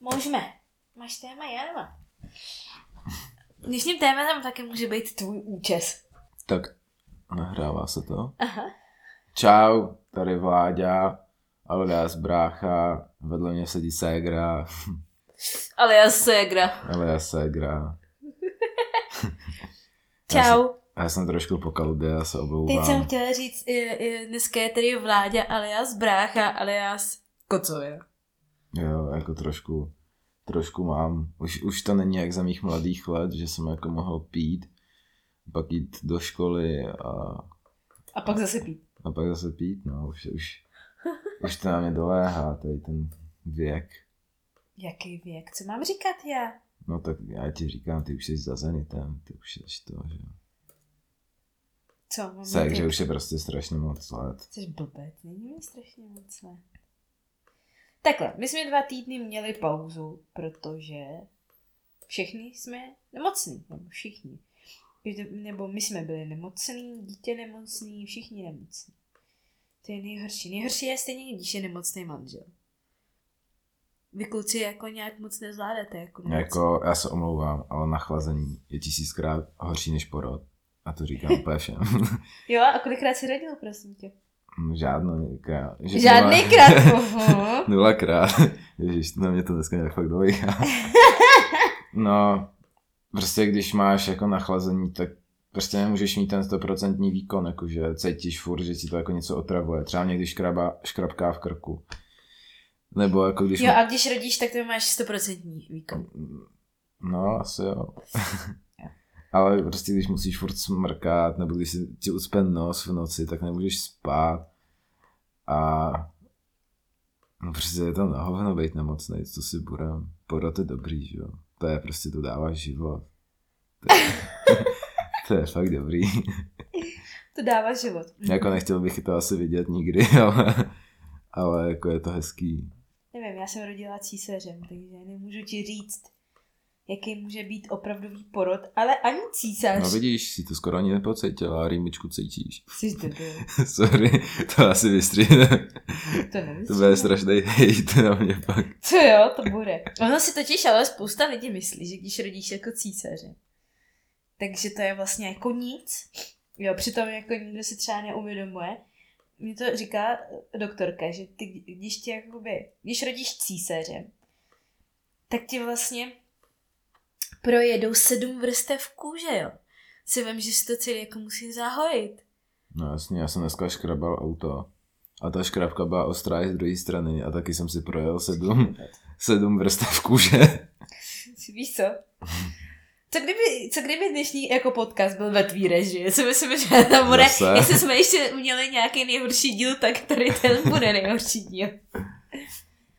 Můžeme. Máš téma, já nemám. Dnešním tématem taky může být tvůj účes. Tak nahrává se to. Aha. Čau, tady Vláďa, alias brácha, vedle mě sedí ségra, Ale já ségra. alias ségra. Čau. A já jsem trošku po kalbě, já se Teď jsem chtěla říct, dneska je tady Vláďa alias brácha alias kocovina. Jo, jako trošku, trošku mám. Už, už to není jak za mých mladých let, že jsem jako mohl pít, pak jít do školy a, A pak zase pít. a pak zase pít, no, už, už, už to na mě doléhá, tady ten věk. Jaký věk? Co mám říkat já? No tak já ti říkám, ty už jsi za Zenitem, ty už jsi to, že jo. Co? Tak, že už je prostě strašně moc let. Jsi blbec, není mi strašně moc ne. Takhle, my jsme dva týdny měli pauzu, protože všichni jsme nemocní, nebo všichni. Nebo my jsme byli nemocní, dítě nemocný, všichni nemocní. To je nejhorší. Nejhorší je stejně, když je nemocný manžel. Vy kluci jako nějak moc nezvládáte. Jako, nemoc. Jako, já se omlouvám, ale nachlazení je tisíckrát horší než porod. A to říkám úplně všem. Jo, a kolikrát jsi rodil, prosím tě? Žádný krát. Že Žádný nula- krát. Aha. Nulakrát. Ježiš, na mě to dneska nějak fakt dolíhá. No, prostě když máš jako nachlazení, tak prostě nemůžeš mít ten stoprocentní výkon, jakože cítíš furt, že ti to jako něco otravuje. Třeba někdy škraba, škrabká v krku. Nebo jako když... Jo, a když rodíš, tak to máš 100% výkon. No, asi jo. Ale prostě když musíš furt smrkat, nebo když si ti ucpe nos v noci, tak nemůžeš spát. A no prostě je to na hovno být nemocný, co si budem. Porod je dobrý, že jo. To je prostě, to dává život. To je, to je fakt dobrý. To dává život. jako nechtěl bych to asi vidět nikdy, ale, ale jako je to hezký. Nevím, já jsem rodila císařem, takže nemůžu ti říct, jaký může být opravdový porod, ale ani císař. No vidíš, si to skoro ani nepocítila, rýmičku cítíš. Jsi debil. Sorry, to asi vystříhne. To nevím. To bude strašný hejt na mě pak. Co jo, to bude. Ono si totiž ale spousta lidí myslí, že když rodíš jako císaře, takže to je vlastně jako nic. Jo, přitom jako nikdo si třeba neuvědomuje. Mně to říká doktorka, že ty, když tě jakoby, když rodíš císaře, tak ti vlastně projedou sedm vrstev kůže, jo. Si vím, že si to celý jako musí zahojit. No jasně, já jsem dneska škrabal auto. A ta škrabka byla ostrá z druhé strany a taky jsem si projel sedm, sedm vrstev kůže. Víš co? Co kdyby, co kdyby dnešní jako podcast byl ve tvý režii? Co myslím, že tam bude, Zase. jestli jsme ještě měli nějaký nejhorší díl, tak tady ten bude nejhorší díl.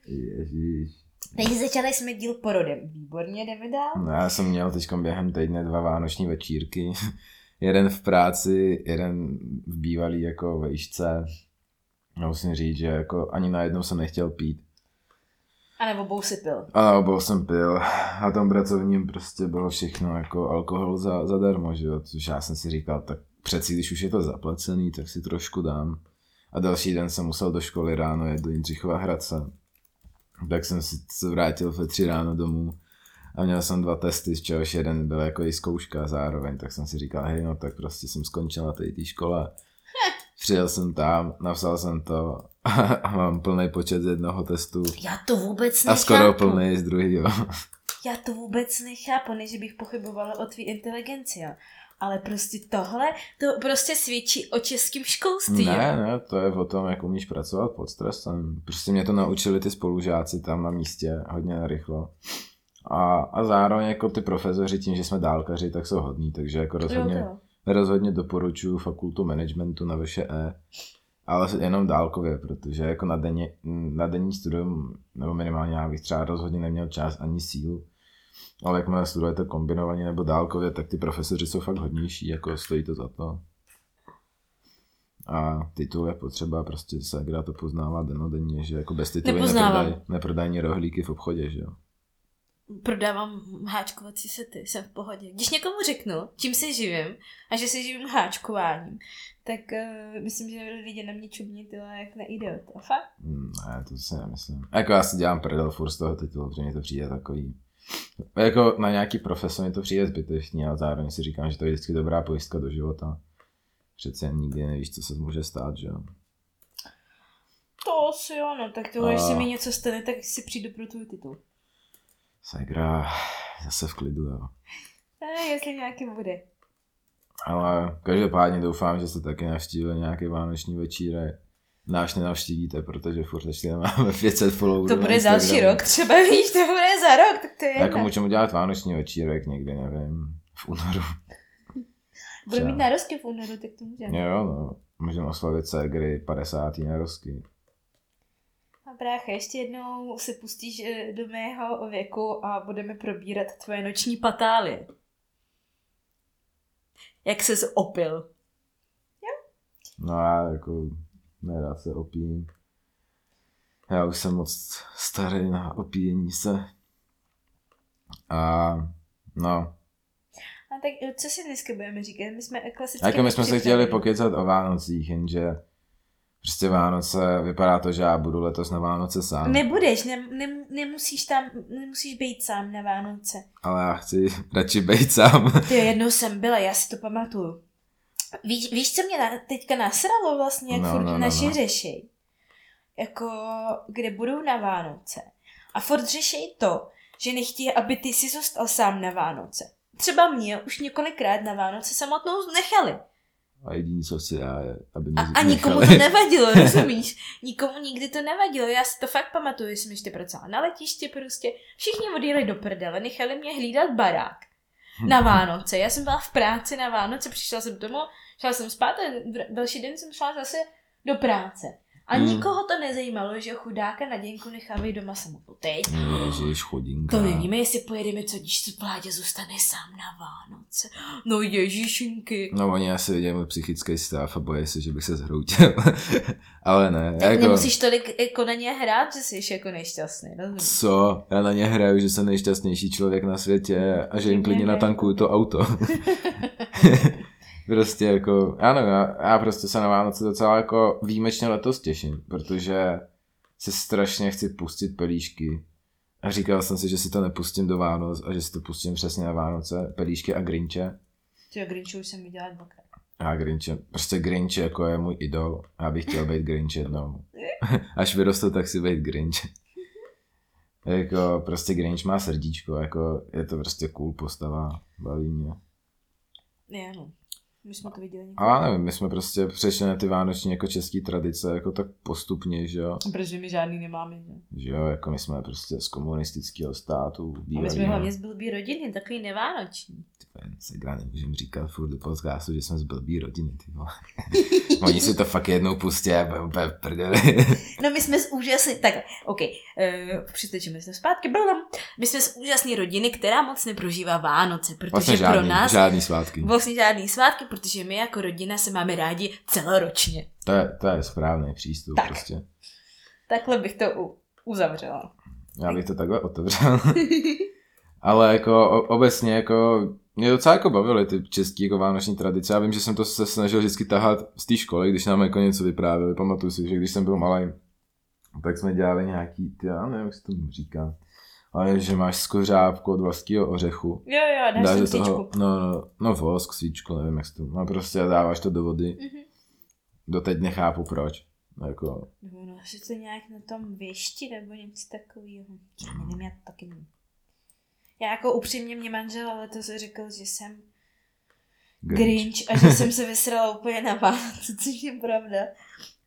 Ježíš. Takže začali jsme díl porodem. Výborně, jdeme dál. No já jsem měl teď během týdne dva vánoční večírky. jeden v práci, jeden v bývalý jako vejšce. A musím říct, že jako ani najednou jsem nechtěl pít. A nebo obou si pil. A obou jsem pil. A tom pracovním prostě bylo všechno jako alkohol za, zadarmo, že jo. Což já jsem si říkal, tak přeci když už je to zaplacený, tak si trošku dám. A další den jsem musel do školy ráno jet do Jindřichova Hradce. Tak jsem se vrátil ve tři ráno domů a měl jsem dva testy, z čehož jeden byl jako i zkouška zároveň, tak jsem si říkal, hej no tak prostě jsem skončil na té škole. Přijel jsem tam, napsal jsem to a mám plný počet z jednoho testu Já to vůbec a nechápu. skoro plný z druhého. Já to vůbec nechápu, než bych pochybovala o tvý inteligenci. Ale prostě tohle, to prostě svědčí o českém školství. Ne, ne, to je o tom, jak umíš pracovat pod stresem. Prostě mě to naučili ty spolužáci tam na místě hodně narychlo. A, a zároveň jako ty profesoři tím, že jsme dálkaři, tak jsou hodní, takže jako rozhodně, Jo, rozhodně doporučuji fakultu managementu na VŠE, ale jenom dálkově, protože jako na, denně, na denní studium, nebo minimálně já bych třeba rozhodně neměl čas ani sílu, ale jakmile studujete kombinovaně nebo dálkově, tak ty profesoři jsou fakt hodnější, jako stojí to za to. A titul je potřeba, prostě Segra to poznává denodenně, že jako bez titulu neprodají, ani rohlíky v obchodě, že jo. prodávám háčkovací sety, jsem v pohodě. Když někomu řeknu, čím se živím a že se živím háčkováním, tak uh, myslím, že lidi na mě čumí tyhle jak na idiota. Fakt? Hmm, Ne, to si nemyslím. Jako já si dělám prdel furt z toho titulu, protože mi to přijde takový... Jako na nějaký profesor mi to přijde zbytečný, ale zároveň si říkám, že to je vždycky dobrá pojistka do života. Přece nikdy nevíš, co se může stát, že jo. To asi jo, no, tak to, když A- se mi něco stane, tak si přijdu pro tvůj titul. Segra, zase v klidu, jo. A jestli nějaký bude. Ale každopádně doufám, že se taky navštívil nějaký vánoční večírek. Náš nenavštívíte, protože furt ještě nemáme 500 followerů To bude další rok, třeba víš, to bude za rok, tak to je Jako jedno. můžeme dělat vánoční večírek někdy, nevím, v únoru. Bude mít třeba. narozky v únoru, tak to můžeme. Jo, no. Můžeme oslavit Segry 50. narozky. A brácha, ještě jednou se pustíš eh, do mého věku a budeme probírat tvoje noční patálie. Jak se opil. No já jako nerad se opijím. Já už jsem moc starý na opíjení se. A no, A tak co si dneska budeme říkat? My jsme klasicky... jako my jsme se chtěli pokecat o Vánocích, jenže prostě Vánoce, vypadá to, že já budu letos na Vánoce sám. Nebudeš, ne, ne, nemusíš tam, nemusíš být sám na Vánoce. Ale já chci radši být sám. Ty jednou jsem byla, já si to pamatuju. Víš, víš co mě na, teďka nasralo vlastně, jak No, furt no, no, naši no. řešej? Jako, kde budou na Vánoce. A furt řešej to, že nechtějí, aby ty si zůstal sám na Vánoce. Třeba mě už několikrát na Vánoce samotnou nechali. A jediný, co chci já, je, aby mě A, a nikomu to nevadilo, rozumíš? Nikomu nikdy to nevadilo. Já si to fakt pamatuju, že jsem ještě pracovala na letišti prostě. Všichni odjeli do prdele, nechali mě hlídat barák. Na Vánoce. Já jsem byla v práci na Vánoce, přišla jsem domů, šla jsem spát a další den jsem šla zase do práce. A Hmm. nikoho to nezajímalo, že chudáka na děnku nechávají doma samotu. Teď Ježiš, chodinka. to nevíme, jestli pojedeme, co když se Vládě zůstane sám na Vánoce. No ježišinky. No oni asi vidějí můj psychický stav a bojí se, že bych se zhroutil. Ale ne, Tak jako... nemusíš tolik jako na ně hrát, že jsi jako nešťastný, rozumíš? Co? Já na ně hraju, že jsem nejšťastnější člověk na světě a že jim klidně natankuju to auto. prostě jako, já nevím, já, já prostě se na Vánoce docela jako výjimečně letos těším, protože se strašně chci pustit pelíšky. A říkal jsem si, že si to nepustím do Vánoc a že si to pustím přesně na Vánoce, pelíšky a Grinče. Ty Grinchu už jsem viděla dvakrát. A Grinche, prostě Grinch jako je můj idol. Já bych chtěl být Grinch jednou. Až vyrostu, tak si být Grinch. jako prostě Grinch má srdíčko, jako je to prostě cool postava, baví mě. Ne, no. My jsme to viděli A já nevím, my jsme prostě přešli na ty vánoční jako český tradice, jako tak postupně, že jo. Protože my žádný nemáme, že? Že jo, jako my jsme prostě z komunistického státu. A my jsme hlavně z blbý rodiny, takový nevánoční. Se gra nemůžem říkat furt do podcastu, že jsme z blbý rodiny, ty vole. Oni si to fakt jednou pustí a úplně prdeli. No my jsme z úžasný, tak, OK, uh, přitečeme se zpátky, blum. My jsme z úžasné rodiny, která moc neprožívá Vánoce, protože Vlastně pro žádný, nás žádný svátky. vlastně žádný svátky, protože my jako rodina se máme rádi celoročně. To je, to je správný přístup Tak. prostě. Takhle bych to u, uzavřela. Já bych to takhle otevřel. Ale jako o- obecně jako mě docela jako bavily ty české jako vánoční tradice. Já vím, že jsem to se snažil vždycky tahat z té školy, když nám jako něco vyprávěli. Pamatuju si, že když jsem byl malý, tak jsme dělali nějaký, ty, já nevím, jak se tomu říká, ale že máš skořápku od vlastního ořechu. Jo, jo, dáš Dáš do toho, svíčku. no, no, no, vosk, svíčku, nevím, jak se to, no prostě dáváš to do vody. Mhm. Doteď nechápu proč. Jako, Nebo no, asi to nějak na tom věšti nebo něco takového. Já nevím, já to taky nevím. Já jako upřímně mě manžel ale to řekl, že jsem Grinch a že jsem se vysrala úplně na Vánoce, což je pravda.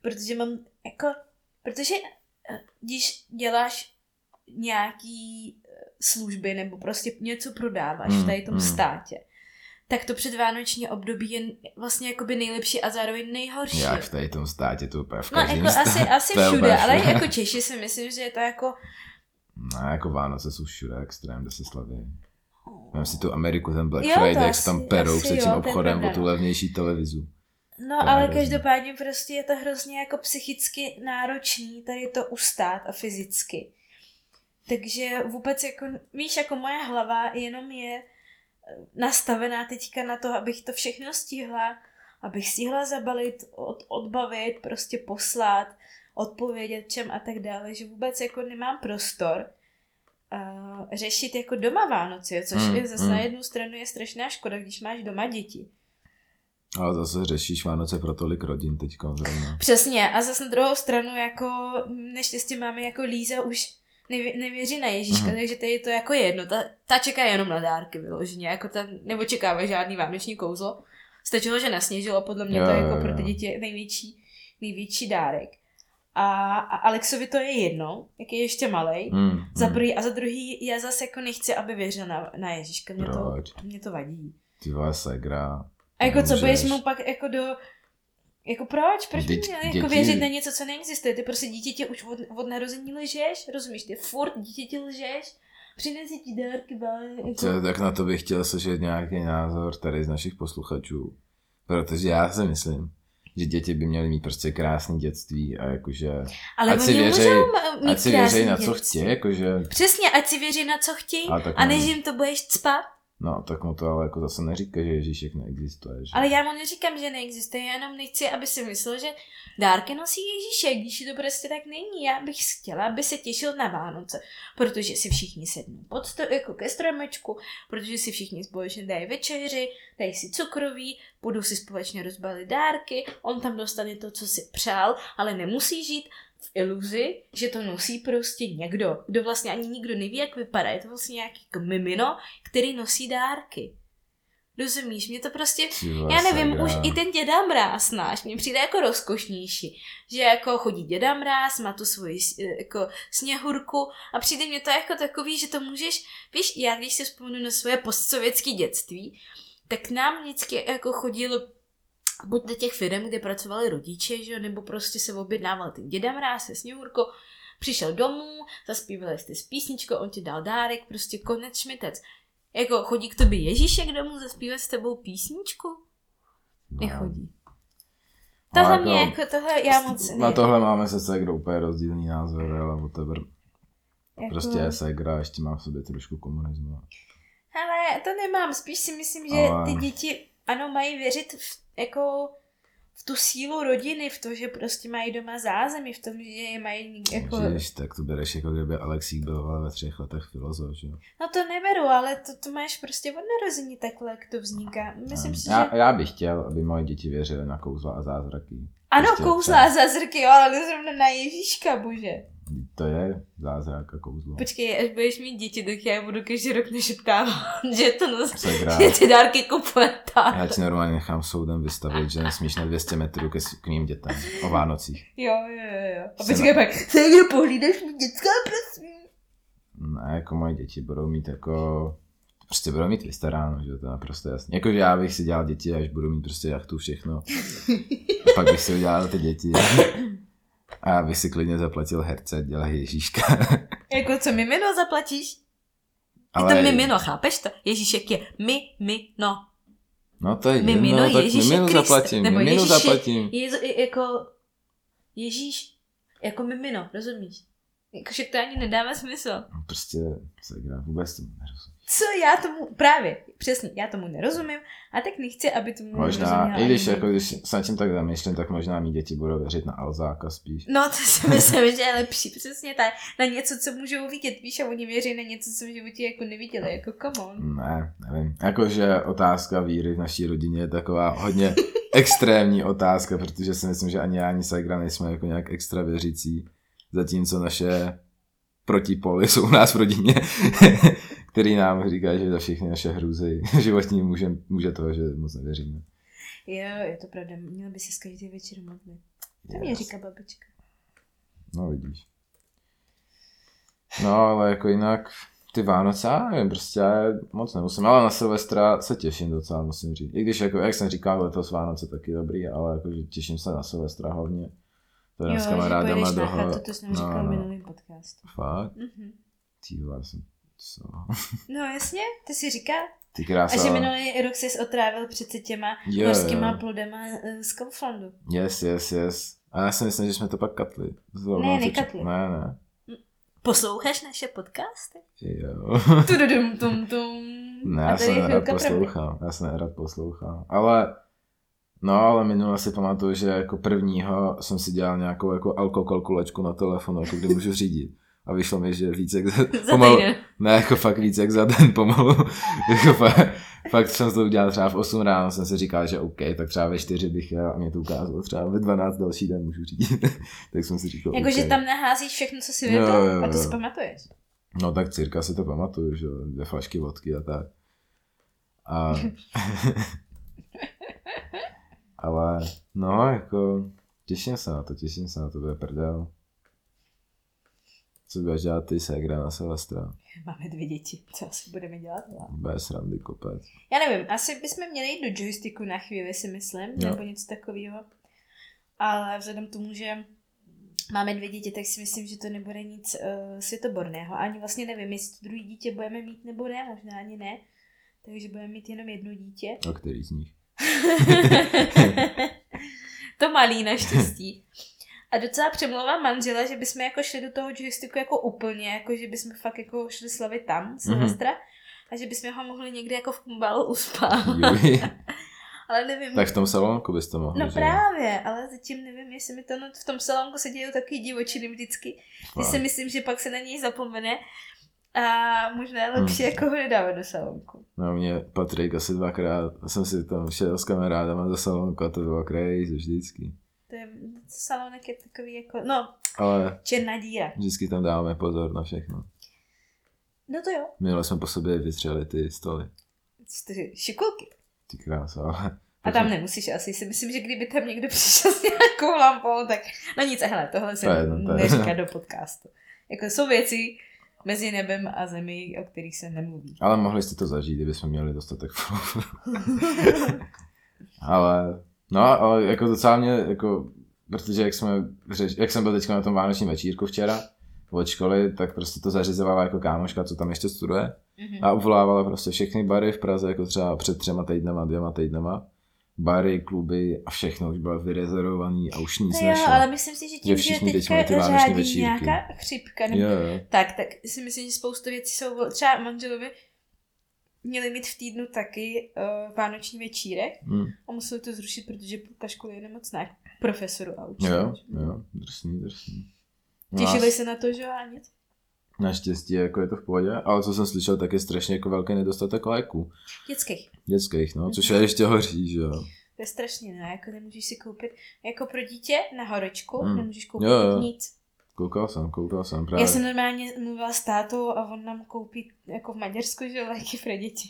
Protože mám jako, protože eh, když děláš nějaký eh, služby nebo prostě něco prodáváš Hmm, v tady tom hmm. státě, tak to předvánoční období je vlastně jakoby nejlepší a zároveň nejhorší. Jak v tady tom státě, to úplně v No jako státě. asi, asi všude, ale jako Češi si myslím, že je to jako No, jako Vánoce jsou všude extrém, kde se slaví. Vem si tu Ameriku, ten Black Jo, Friday, jak se tam perou před jo, tím je obchodem o tu no. levnější televizu. No, To ale hrozný. každopádně prostě je to hrozně jako psychicky náročný tady to ustát a fyzicky. Takže vůbec jako, víš, jako moje hlava jenom je eh, nastavená teďka na to, abych to všechno stihla, abych stihla zabalit, od, odbavit, prostě poslat, odpovědět čem a tak dále, že vůbec jako nemám prostor uh, řešit jako doma Vánoce, což Mm, je zase mm. na jednu stranu je strašná škoda, když máš doma děti. Ale zase řešíš Vánoce pro tolik rodin teďka zrovna. Přesně, a zase na druhou stranu jako neštěstí máme jako Líza už nevě, nevěří na Ježíška, Mhm. takže tady to jako je jedno. Ta, ta čeká jenom na dárky vyloženě, jako ta neočekává žádný vánoční kouzlo. Stačilo, že nasněžilo, podle mě Jo, to je jo, jako pro jo. ty děti největší, největší dárek. A, a Alexovi to je jedno, jak je ještě malej. Mm, Za mm. prvý a za druhý, já zase jako nechci, aby věřil na, na Ježíška, mě to, mě to vadí. Ty vole segra. A jako co Nemůžeš. budeš mu pak jako do... Jako proč? Proč by Děti- měl jako věřit na něco, co neexistuje? Ty prostě dítěti už od, od narození lžeš, rozumíš? Ty furt dítěti lžeš, přinesi ti dárky, bále, jako... Co, tak na to bych chtěl slyšet nějaký názor tady z našich posluchačů. Protože já si myslím, že děti by měly mít prostě krásné dětství a jakože... Ale ať si oni věřej- mít Ať si věří na co dětství. chtějí, jakože... Přesně, ať si věří na co chtějí A, a než ne. jim to budeš cpat. No, tak mu to ale jako zase neříká, že Ježíšek neexistuje, že? Ale já mu neříkám, že neexistuje, já jenom nechci, aby si myslel, že dárky nosí Ježíšek, když to prostě tak není. Já bych chtěla, aby se těšil na Vánoce, protože si všichni sednou pod sto, jako ke stromečku, protože si všichni společně dají večeři, dají si cukroví, budou si společně rozbalit dárky, on tam dostane to, co si přál, ale nemusí žít iluzi, že to nosí prostě někdo, kdo vlastně ani nikdo neví, jak vypadá. Je to vlastně nějaký jako mimino, který nosí dárky. Rozumíš, mě to prostě vole, já nevím, sakra. už i ten děda mráz náš mě přijde jako rozkošnější. Že jako chodí děda mráz, má tu svoji eh, jako sněhurku a přijde mě to jako takový, že to můžeš, víš, já když si vzpomenu na svoje postsovětské dětství, tak nám vždycky jako chodil buď do těch firm, kde pracovali rodiče, že jo, nebo prostě se objednával ten děda mráz se sněhurkou, přišel domů, zaspívali jste s písničkou, on ti dal dárek, prostě konec šmitec. Jako chodí k tobě Ježíšek domů zaspívat s tebou písničku? No. Nechodí. No, Tohle jako- mě jako, tohle já moc Na ne. tohle máme se segrou úplně rozdílný názor, ale whatever. Jako, Prostě je segra, ještě má v sobě trošku komunismu. Ale to nemám, spíš si myslím, že Ale- ty děti, ano, mají věřit v, jako v tu sílu rodiny, v to, že prostě mají doma zázemí, v tom, že je mají jako... Ježiš, tak to bereš jako kdyby Alexík byl ve třech letech filozof, že jo? No to neberu, ale to, to máš prostě od narození takhle, jak to vzniká. Myslím si, že... já, já bych chtěl, aby moje děti věřily na kouzla a zázraky. Ano, prostě kouzla a zázraky, jo, ale zrovna na Ježíška, bože. To je zázrak a kouzlo. Počkej, až budeš mít děti, tak já budu každý rok nešeptávat, že to nos... Segra. že ty dárky kupuje tak. Já ti normálně nechám soudem vystavit, že nesmíš na 200 metrů ke, k mým dětem o Vánocích. Jo, jo, jo, jo. A počkej pak, se někdo pohlídeš mi dětská, prosím. Ne, jako moje děti budou mít jako... Prostě budou mít vystaráno, že to je naprosto jasné. Jakože já bych si dělal děti, až budu mít prostě jachtu všechno. A pak bych si udělal ty děti. A já bych si klidně zaplatil herce, dělá Ježíška. Jako co mimino zaplatíš? Ale, Je to mimino, chápeš to? Ježíšek je mimino. No to je Mimino jedno, tak Ježíše Kriste, zaplatím, nebo Ježíše- zaplatím. Je, je, jako Ježíš, jako mimino, rozumíš? Jakože to ani nedává smysl. No, Prostě se gra, vůbec to nerozumím. Co já tomu, právě, přesně, já tomu nerozumím a tak nechci, aby tomu Možná, i když, jako, když se tím tak zamýšlím, tak možná mý děti budou věřit na Alzáka spíš. No, to si myslím, že je lepší, přesně tak. Na něco, co můžou vidět, víš, a oni věří na něco, co v životě jako neviděli, jako come on. Ne, nevím. Jakože otázka víry v naší rodině je taková hodně extrémní otázka, protože si myslím, že ani já, ani Sagra nejsme jako nějak extra věřící. Zatímco naše protipoly jsou u nás v rodině, který nám říká, že za všechny naše hrůzy životní může, může toho, že moc nevěříme. Jo, je to pravda, měla by si každý večer modlit. To mě Yes. říká babička. No vidíš. No ale jako jinak ty Vánoce, já nevím, prostě já moc nemusím, ale na Silvestra se těším docela, musím říct. I když, jako, jak jsem říkal, letos Vánoce taky dobrý, ale jako, že těším se na Silvestra hlavně. To je s kamarádama pojedeš do na chatu, to jsem říkal no, v no. minulým podcastu. Fakt? Mhm. Ty jsem... Co? No jasně, ty si říká. Ty A krása. že minulý rok jsi otrávil přece těma Jo, morskýma jo. plodama eh, z Kauflandu. Yes, yes, yes. A já si myslím, že jsme to pak katli. Zrovna Ne, nekatli. Ne, ne. Posloucháš naše podcasty? Jo. Tududum, tum, tum. Ne, A já se je nerad pravdy. poslouchám. Já se nerad poslouchám. Ale No, ale minule si pamatuju, že jako prvního jsem si dělal nějakou jako alkokalkulačku na telefonu, jako kdy můžu řídit. A vyšlo mi, že víc jak za, Za pomalu, týden. ne, jako fakt víc jak za den pomalu. jako fakt, fakt jsem to udělal třeba v 8 ráno, jsem si říkal, že OK, tak třeba ve 4 bych jel a mě to ukázalo třeba ve 12 další den můžu řídit. tak jsem si říkal, Jakože OK. tam naházíš všechno, co si Jo, jo, a to si pamatuješ. No tak cirka si to pamatuju, že jo, dvě flašky vodky a tak. A... Ale no jako těším se na to, těším se na to, bude prdel. Co budeš dělat ty ségra na Silvestra? Máme dvě děti, co asi budeme dělat? No. Bez randy kopec. Já nevím, asi bychom měli jít do joysticku na chvíli, si myslím, Jo. nebo něco takového. Ale vzhledem k tomu, že máme dvě děti, tak si myslím, že to nebude nic uh, světoborného. Ani vlastně nevím, jestli druhý dítě budeme mít nebo ne, možná ani ne. Takže budeme mít jenom jedno dítě. A který z nich? to malý naštěstí. A docela přemlouvám manžela, že bychom jako šli do toho joysticku jako úplně, jako že bychom fakt jako šli slavit tam, Silvestra. A že bychom ho mohli někde jako v kumbálu uspat. Juj. Ale nevím. tak v tom salonku byste mohli, No že? právě, ale zatím nevím, jestli mi to no, v tom salonku se dějí takový divočiny vždycky. Fakt. si myslím, že pak se na něj zapomene a možná je lepší Hmm. jako ho nedávat do salonku. No mě Patrik asi dvakrát, jsem si tam šel s kamarádama za salonku a to bylo crazy vždycky. To je, salonek je takový jako, no, Ale černá díra. vždycky tam dáváme pozor na všechno. No to jo. Minule jsme po sobě vytřeli ty stoly. Čtyři šikulky. Ty krása, ale... A tam nemusíš asi, si myslím, že kdyby tam někdo přišel s nějakou lampou, tak no nic, hele, tohle se To je to je neříká do podcastu. Jako jsou věci mezi nebem a zemí, o kterých se nemluví. Ale mohli jste to zažít, kdybychom měli dostatek Ale, no, ale jako docela mě, jako, protože jak jsme, jak jsem byl teďka na tom vánočním večírku včera od školy, tak prostě to zařizovala jako kámoška, co tam ještě studuje Mhm. a uvolávala prostě všechny bary v Praze, jako třeba před třema týdnama, dvěma týdnama. Bary, kluby a všechno už bylo vyrezervovaný a už nic jo, nešlo. ale myslím si, že tím, že, teď teďka vánoční řádí večírky. nějaká chřipka, nebo Jo, jo. tak, tak si myslím, že spoustu věcí jsou, třeba manželovi měli mít v týdnu taky uh, vánoční večírek Hm. a museli to zrušit, protože půlka školy je nemocná profesoru a Jo, učitelů. jo, drsný, drsný. No Těšili se na to, že jo, a nic? Naštěstí jako je to v pohodě, ale co jsem slyšel, tak je strašně jako velký nedostatek léků. Dětských. Dětských, no, což je ještě horší, že jo. To je strašně, ne? Jako nemůžeš si koupit, jako pro dítě na horečku, Hmm. nemůžeš koupit Jo, jo. nic. Koukal jsem, koukal jsem právě. Já jsem normálně mluvila s tátou a on nám koupí jako v Maďarsku, že léky pro děti.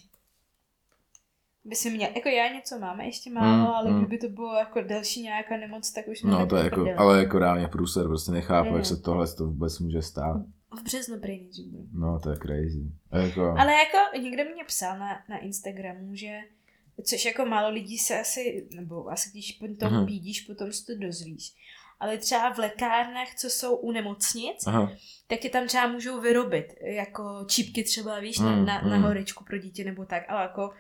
By si měl, jako já něco máme, ještě málo, Mm, ale mm. kdyby to bylo jako další nějaká nemoc, tak už No to je jako, ale jako reálně průser, prostě nechápu, Jo. jak se tohle to vůbec může stát. V březnu prý nejdřív bude. No to je crazy. A jako, Ale jako někdo mě psal na, na Instagramu, že což jako málo lidí se asi, nebo asi když potom Mhm. pídíš, potom si to dozvíš. Ale třeba v lékárnách, co jsou u nemocnic, aha, tak ti tam třeba můžou vyrobit, jako čípky třeba, víš, na, Mm, na, na mm. horečku pro dítě nebo tak, ale jako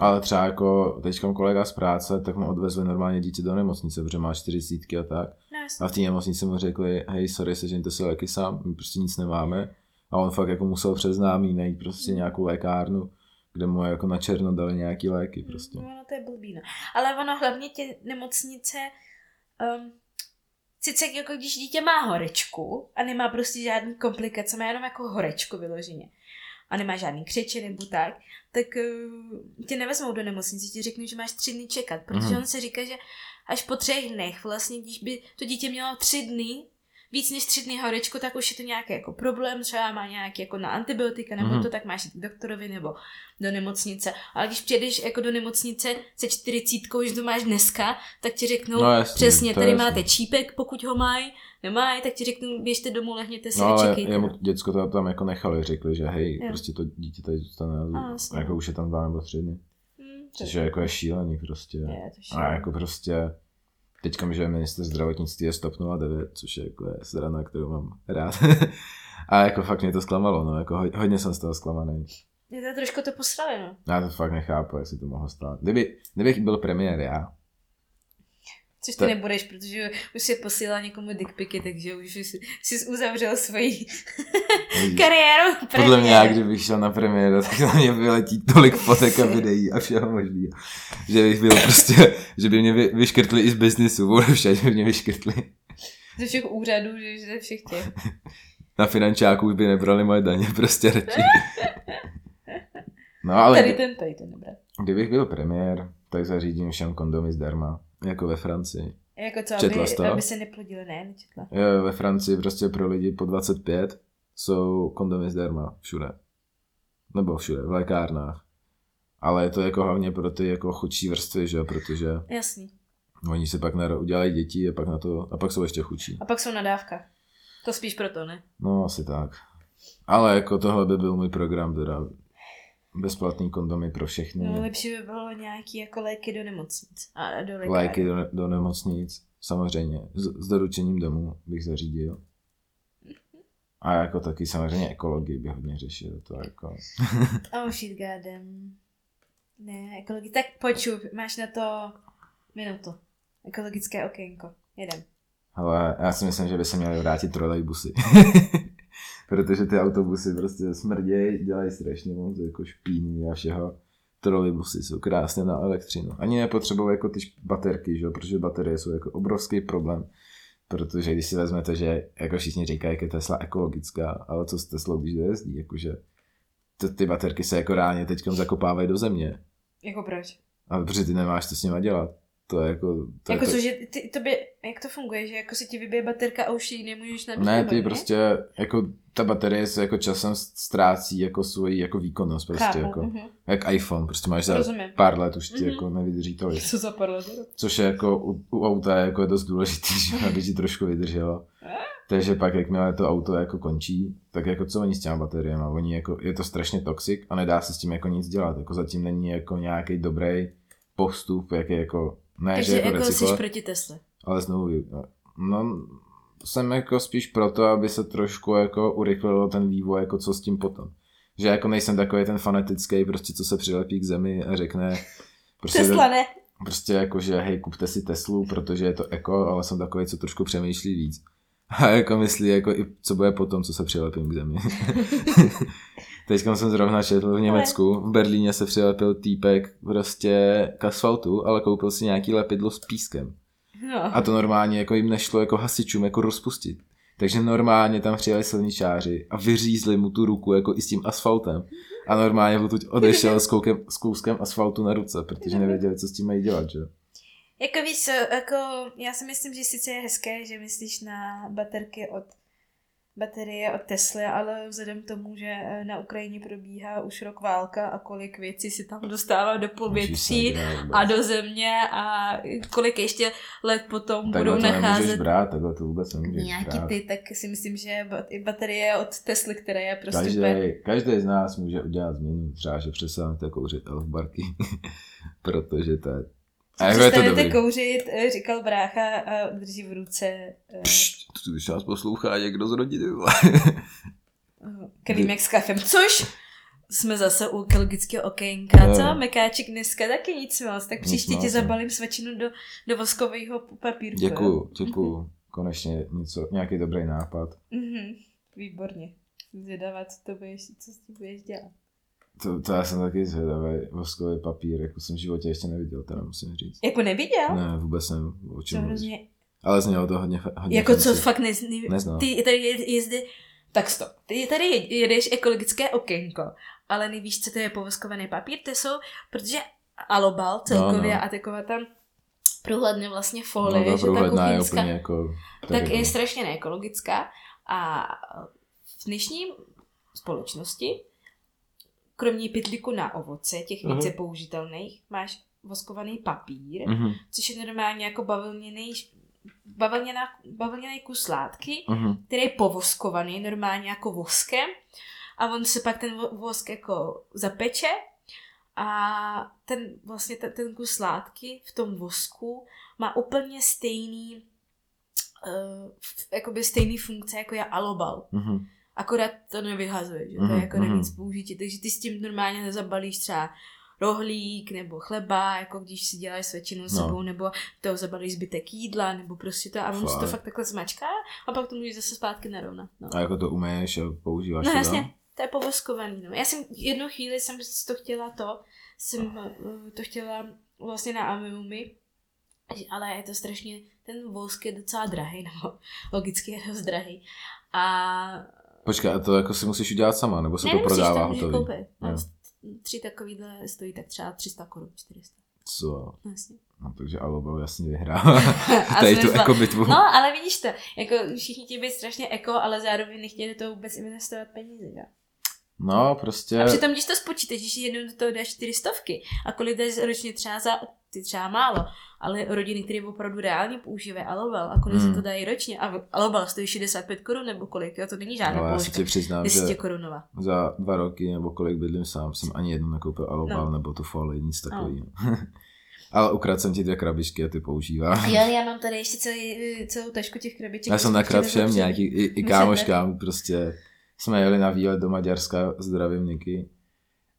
ale třeba jako teďka kolega z práce, tak mu odvezli normálně dítě do nemocnice, protože má 40 a tak. no. A v té nemocnici mu řekli, hej, sorry, sežeňte si léky sám, my prostě nic nemáme. A on fakt jako musel přes známý najít prostě nějakou lékárnu, kde mu jako na černo dali nějaký léky prostě. No, no to je blbý, no. Ale ono hlavně tě nemocnice, um, sice jako když dítě má horečku a nemá prostě žádný komplikace, má jenom jako horečku vyloženě a nemá žádný křeče nebo tak, tak uh, tě nevezmou do nemocnice, ti řeknou, že máš tři dny čekat, protože Mhm. on se říká, že až po třech dnech, vlastně když by to dítě mělo tři dny, víc než tři dny horečku, tak už je to nějaký jako problém, třeba má nějaký jako na antibiotika nebo Mhm. to, tak máš jít k doktorovi nebo do nemocnice. Ale když přijedeš jako do nemocnice se čtyřicítkou, že to máš dneska, tak ti řeknou No jasně, přesně, tady jasný. máte čípek, pokud ho mají, nemají, tak ti řeknu, běžte domů, lehněte si No a ale čekejte. jemu děcko to tam jako nechali, řekli, že hej, Jo. prostě to dítě tady zůstane, A, a jako už je tam dva nebo tři dny. Hmm, to Což je jako je šílený prostě. je to A šílený. jako prostě, teďka že minister zdravotnictví je stop 09, což je jako je strana, kterou mám rád. a jako fakt mě to zklamalo, no, jako ho- hodně jsem z toho zklamaný. Je to trošku to posrali, no. Já to fakt nechápu, jak se to mohlo stát. Kdyby, kdybych byl premiér já, Což ty nebudeš, protože už si posílal někomu dickpiky, takže už jsi, jsi uzavřel svoji kariéru. Podle mě, jak kdybych šel na premiéru, tak na mě vyletí tolik fotek a videí a všeho možného. Že bych byl prostě, že by mě vy, vyškrtli i z biznisu, bude však, by mě vyškrtli. Ze všech úřadů, že ze všech těch. Na finančáku už by nebrali moje daně, prostě radši. No ale Tady ten, tady ten, dobré. kdybych byl premiér, tak zařídím všem kondomy zdarma, jako ve Francii. Jako co, Četla aby, to? aby se neplodili, ne, nečetla. Jo, ve Francii prostě pro lidi po 25 jsou kondomy zdarma všude. Nebo všude, v lékárnách. Ale je to jako hlavně pro ty jako chudší vrstvy, že jo, protože Jasný. oni si pak naro- udělají děti a pak na to, a pak jsou ještě chudší. A pak jsou na dávkách. To spíš proto, ne? No, asi tak. Ale jako tohle by byl můj program, teda bezplatný kondomy pro všechny. No, lepší by bylo nějaký jako léky do nemocnic. A do. Léky do, do nemocnic, samozřejmě. S, s doručením domů bych zařídil. A jako taky samozřejmě ekologii bych hodně řešil. To jako... Oh shit, goddamn. Ne, ekologi... Tak počup, máš na to minutu. Ekologické okénko. Jedem. Ale já si myslím, že by se měly vrátit trolejbusy. Protože ty autobusy prostě smrdějí, dělají strašně moc jako špíny a všeho. Trolejbusy jsou krásné na elektřinu. Ani nepotřebují jako ty baterky, že? protože baterie jsou jako obrovský problém. Protože když si vezmete, že jako všichni říkají, jak je Tesla ekologická, ale co s Teslou, když dojezdí, jakože ty, ty baterky se jako reálně teď zakopávají do země. Jako proč? A protože ty nemáš co s nima dělat. To je jako... To jako je to... co, že ty, tobě, jak to funguje, že jako se ti vybije baterka a už ji nemůžeš nabít? Ne, ty prostě, jako ta baterie se jako časem ztrácí jako svoji jako výkonnost prostě Chápu, jako, mhm. jak iPhone, prostě máš za Rozumím. pár let už ti Mhm. jako nevydrží tolik. Co za parla Což je jako u, u auta je jako dost důležitý, že aby ti trošku vydrželo. Takže pak, jakmile to auto jako končí, tak jako co oni s těma bateriemi? Oni jako, je to strašně toxic a nedá se s tím jako nic dělat. Jako zatím není jako nějaký dobrý postup, jak je jako, ne, Takže že jako, jako, jsi proti Tesle. ale znovu, no, jsem jako spíš proto, aby se trošku jako urychlilo ten vývoj, jako co s tím potom. Že jako nejsem takový ten fanatický, prostě co se přilepí k zemi a řekne, prostě, Tesla ne. prostě jako, že hej, kupte si Teslu, protože je to eko, ale jsem takový, co trošku přemýšlí víc. A jako myslí, jako i co bude potom, co se přilepím k zemi. Teď jsem zrovna četl v Německu, v Berlíně se přilepil týpek prostě k asfaltu, ale koupil si nějaký lepidlo s pískem. No. A to normálně jako jim nešlo jako hasičům jako rozpustit. Takže normálně tam přijeli silničáři a vyřízli mu tu ruku jako i s tím asfaltem. A normálně odtud odešel s, koukem, s kouskem asfaltu na ruce, protože nevěděli, co s tím mají dělat, že? Jako víš, jako já si myslím, že sice je hezké, že myslíš na baterky od baterie od Tesly, ale vzhledem k tomu, že eh, na Ukrajině probíhá už rok válka a kolik věcí si tam dostává do povětří a do země a kolik ještě let potom Takhle budou to nacházet. brát, takhle to vůbec nemůžeš nějaký brát. ty, tak si myslím, že i baterie od Tesly, která je prostě Každý, každý z nás může udělat změnu, třeba, že přestanete kouřit elfbarky, protože to je... A jako je to dobrý. kouřit, eh, říkal brácha a drží v ruce eh, Pšt, to už nás poslouchá někdo z rodiny. kelímek s kafem, což jsme zase u ekologického okénka, Jo. co? Mekáček dneska taky nic moc, tak příště ti moc, zabalím svačinu do, do voskového papírku. Děkuju, děkuju. Konečně něco, nějaký dobrý nápad. Mhm, výborně. Zvědavá, co to budeš, co s tím budeš dělat. To, to já jsem taky zvědavý. Voskový papír, jako jsem v životě ještě neviděl, teda musím říct. Jako neviděl? Ne, vůbec nevím, o To čem mluvíš. hrozně... Ale znělo to hodně, hodně Jako co, fancy. fakt nez, ne, Neznám. Ty tady je- jezdy... Tak stop. Ty tady je- jedeš ekologické okénko, ale nevíš, co to je povoskovaný papír, to jsou, protože alobal celkově No, no. a taková tam průhledně vlastně No, folie, ta že ta je kuchyňská, úplně jako... tak je no. strašně neekologická a v dnešní společnosti kromě pytlíku na ovoce, těch více použitelných, máš voskovaný papír, Mhm, což je normálně jako bavlněný, bavlněná, bavlněný kus látky, mhm. který je povoskovaný normálně jako voskem a on se pak ten vo- vosk jako zapeče a ten vlastně ten, ten kus látky v tom vosku má úplně stejný uh, jakoby stejný funkce jako je alobal. Mhm. Akorát to nevyhazuje, že to Mhm, je jako na mhm. použití, takže ty s tím normálně zabalíš třeba rohlík nebo chleba, jako když si děláš světšinu s No. sebou, nebo toho zabalíš zbytek jídla, nebo prostě to a on si to Fakt. takhle zmačká a pak to můžeš zase zpátky narovnat. No, A jako to umeješ a používáš no to jasně, to je povoskovaný. No. Já jsem jednu chvíli jsem si to chtěla to, jsem eh, to chtěla vlastně na Amiumi, ale je to strašně, ten vosk je docela drahý, nebo logicky je dost drahý. A Počkej, a to jako si musíš udělat sama, nebo se ne, to prodává to hotový? koupit. No, Jo. tři takovýhle stojí tak třeba 300 korun, 400. Co? No, jasně. No takže Alobel jasně vyhrává. Tady tu zva- jako bitvu. No, ale vidíš to, jako všichni chtějí být strašně eko, ale zároveň nechtějí do toho vůbec investovat peníze, že? No, prostě... A přitom, když to spočítáš, když jednou do toho dáš čtyři stovky a kolik dáš ročně třeba za, ty třeba málo, ale rodiny, které opravdu reálně používají alovel a kolik Hmm. se to dají ročně a alovel stojí 65 korun nebo kolik, jo, to není žádná Ale já si položka. přiznám, 10 že korunová. za dva roky nebo kolik bydlím sám, jsem ani jednu nekoupil Alobal No. nebo tu folie, nic takového. Ale ukradl jsem ti dvě krabičky a ty používám. Jo, já mám tady ještě celý, celou tašku těch krabiček. Já jsem chtěli všem nějaký, i, i kámoškám, prostě jsme jeli na výlet do Maďarska, zdravím Niky.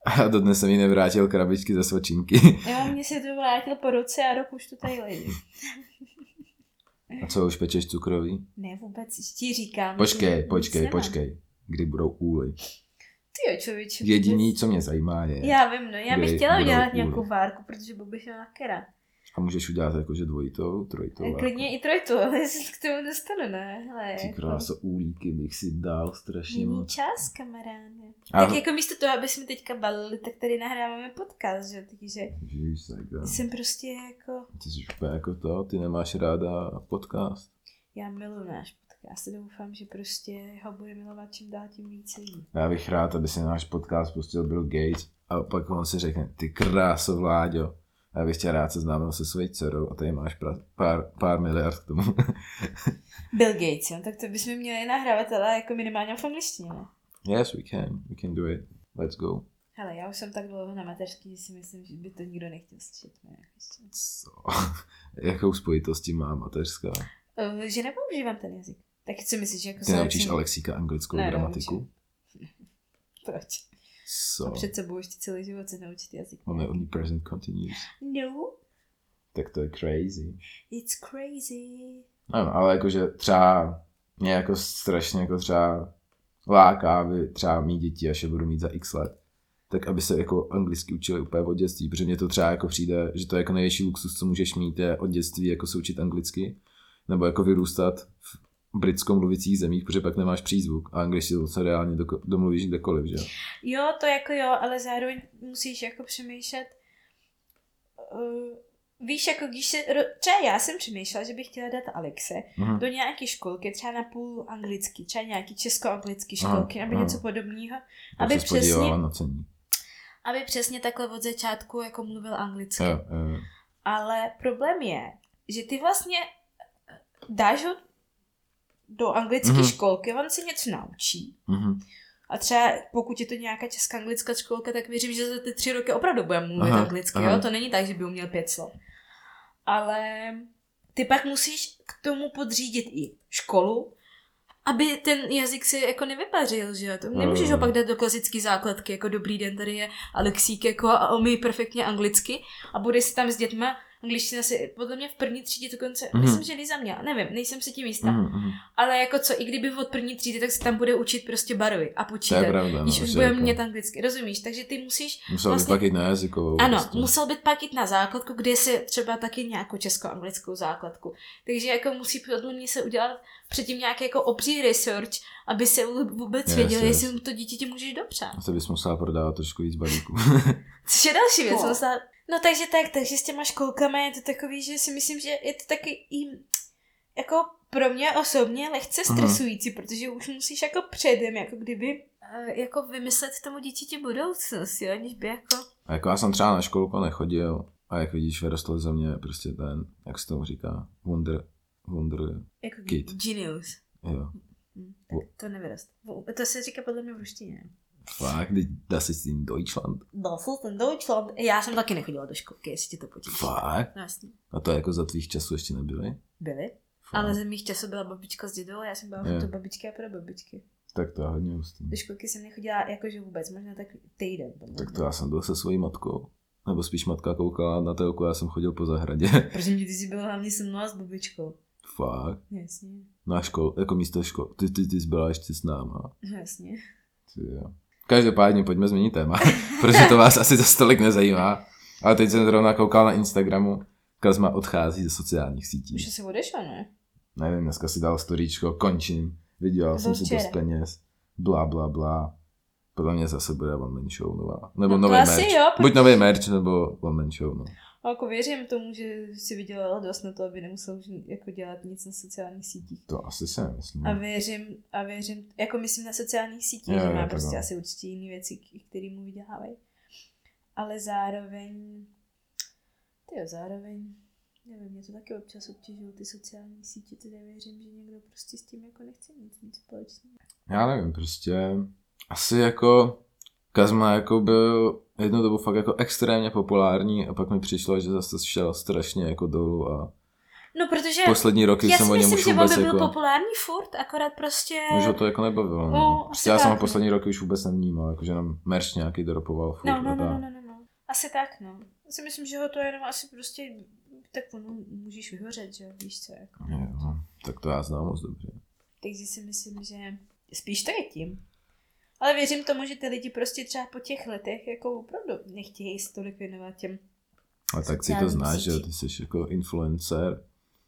A dodnes jsem jí nevrátil krabičky ze svačinky. Jo, mě se to vrátil po roce a rok už to tady leží. A co, už pečeš cukroví? Ne, vůbec ti říkám. Počkej, počkej, počkej. Kdy budou úly? Ty jo, člověče. Jediný, co mě zajímá je, Já vím, no, já bych chtěla udělat úly. nějakou várku, protože Bobby šel na kera. A můžeš udělat jakože dvojitou, trojitou. várku. Klidně i trojtu, ale se k tomu dostanu, ne? Hele, Ty jako, kráso, úlíky bych si dal strašně Není moc. čas, kamaráde. A- Tak jako místo toho, aby jsme teďka balili, tak tady nahráváme podcast, že? Takže Ježiš, tak jsem prostě jako, Ty jsi úplně jako to, ty nemáš ráda podcast. já miluji náš podcast. Doufám, že prostě ho bude milovat čím dál tím více lidí. Já bych rád, aby se náš podcast pustil Bill Gates a pak on si řekne, ty kráso Vláďo. A já bych tě rád seznámil se svojí dcerou a tady máš pra, pár, pár miliard k tomu. Bill Gates, jo? tak to bychom měli nahrávat, ale jako minimálně v angličtině, ne? yes, we can, we can do it. Let's go. Hele, já už jsem tak dlouho na mateřský, že si myslím, že by to nikdo nechtěl slyšet. Co? Jakou spojitost tím má mateřská? Uh, že nepoužívám ten jazyk. Tak co myslíš, že jako Ty naučíš Alexíka anglickou Ne, gramatiku? Proč? Co? A před sebou ještě celý život se naučit jazyk. Máme only present continuous. No, Tak to je crazy. it's crazy. Ano, ale jakože třeba mě jako strašně jako třeba láká, aby třeba mý děti, až je budu mít za x let, tak aby se jako anglicky učili úplně od dětství, protože mně to třeba jako přijde, že to je jako největší luxus, co můžeš mít, je od dětství jako se učit anglicky, nebo jako vyrůstat v britskou mluvících zemích, protože pak nemáš přízvuk a angličtinu se reálně do, domluvíš kdekoliv, že jo? Jo, to jako jo, ale zároveň musíš jako přemýšlet. Uh, víš, jako když se, třeba já jsem přemýšlela, že bych chtěla dát Alexe Mhm. do nějaké školky, třeba na půl anglicky, třeba nějaký česko-anglický Aha, školky, nebo aha. něco podobného, Tak aby přesně, na cení. aby přesně takhle od začátku jako mluvil anglicky. Jo, jo. Ale problém je, že ty vlastně dáš ho do anglické Mhm. mm-hmm. školky, on se něco naučí. Mhm. A třeba pokud je to nějaká česká anglická školka, tak věřím, že za ty tři roky opravdu bude mluvit Aha, anglicky, aha. jo? To není tak, že by uměl pět slov. Ale ty pak musíš k tomu podřídit i školu, aby ten jazyk si jako nevypařil, že jo? To nemůžeš ho pak dát do klasické základky, jako dobrý den, tady je Alexík jako a umí perfektně anglicky a bude si tam s dětma angličtina si podle mě v první třídě dokonce, Mhm. myslím, že Liza měla, nevím, nejsem si tím jistá. Mhm. Ale jako co, i kdyby od první třídy, tak se tam bude učit prostě barvy a To počítat. je pravda, no, Když už že bude jako- mít anglicky, rozumíš? Takže ty musíš, Musel vlastně- by pak jít na jazykovou. ano, prostě. musel být pak jít na základku, kde se třeba taky nějakou česko-anglickou základku. Takže jako musí podle mě se udělat předtím nějaký jako obří research, aby se vůbec Yes, věděl, yes. jestli to dítě ti můžeš dopřát. A to bys musela prodávat trošku víc balíků. Což je další věc. No. No. No takže tak, takže s těma školkami je to takový, že si myslím, že je to taky i jako pro mě osobně lehce stresující, protože už musíš jako předem, jako kdyby eh, jako vymyslet tomu dítěti budoucnost, jo, aniž by jako... A jako já jsem třeba na školku nechodil a jak vidíš, vyrostl ze mě prostě ten, jak se tomu říká, wonder, wonder, Jako Kid. genius. jo. Hm, tak to nevyrost. To se říká podle mě v ruštině. Fakt, teď das ist in Deutschland. Das ist in Deutschland. Já jsem taky nechodila do školky, jestli ti to potěší. Fakt? No, jasně. A to jako za tvých časů ještě nebyly? Byly. Fakt. Ale ze mých časů byla babička s dědou a já jsem byla u babičky a pro babičky. Tak to je hodně hustý. Do školky jsem nechodila jakože vůbec, možná tak týden. podle Tak mě. to já jsem byl se svojí matkou. Nebo spíš matka koukala na telku a já jsem chodil po zahradě. Protože ty jsi byl hlavně se mnou a s babičkou. Fakt. Jasně. Na škol, jako místo škol. Ty, ty, ty jsi byla ještě s náma. Jasně. Ty jo. Každopádně pojďme změnit téma, protože to vás asi za stolik nezajímá. Ale teď jsem zrovna koukal na Instagramu, Kazma odchází ze sociálních sítí. Už asi odešel, ne? Nevím, dneska si dal storíčko, končím, vydělal jsem si dost peněz, bla, bla, bla. Podle mě zase bude one man show nová. Nebo No nový asi merch. jo, Buď protože- nový merch, nebo one man show, no. A jako věřím tomu, že si vydělal dost na to, aby nemusel už jako dělat nic na sociálních sítích. To asi si nemyslím. A věřím, a věřím, jako myslím na sociálních sítích, že má tak prostě no. asi určitě jiné věci, které mu vydělávají. Ale zároveň, ty jo, zároveň, nevím, mě to taky občas obtěžují ty sociální sítě, teda věřím, že někdo prostě s tím jako nechce nic mít společného. Já nevím, prostě asi jako Kazma jako byl jednu dobu fakt jako extrémně populární a pak mi přišlo, že zase šel strašně jako dolů a No protože poslední roky já jsem o něm už že on vůbec by byl jako... populární furt, akorát prostě... Už ho to jako nebavilo. No. No, asi já jsem ho tak, no. poslední roky už vůbec nevnímal, jakože nám merch nějaký dropoval furt No, no, no, tak. no, no, no, no. Asi tak, no. Já si myslím, že ho to jenom asi prostě, tak ono můžeš vyhořet, že jo, víš co, jako. Jo, no, tak to já znám moc dobře. Takže si myslím, že spíš to je tím. Ale věřím tomu, že ty lidi prostě třeba po těch letech jako opravdu nechtějí se tolik věnovat těm. A tak si to znáš, že ty jsi jako influencer.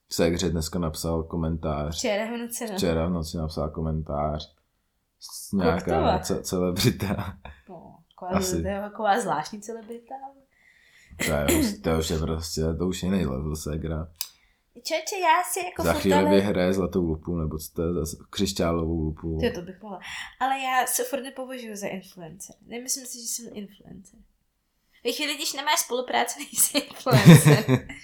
Segře dneska napsal komentář. Včera v noci, no. Včera v noci napsal komentář. Nějaká ce- celebrita. no taková, Asi. to je taková zvláštní celebrita. To je, už, to už je prostě, to už je jiný level Segra. Čeče, já si jako Za chvíli ale- vyhraje zlatou lupu, nebo co to je křišťálovou lupu. Ty, to bych mohla. Ale já se furt nepovažuji za influencer. Nemyslím si, že jsem influencer. Ve chvíli, když nemáš spolupráce, nejsi influencer.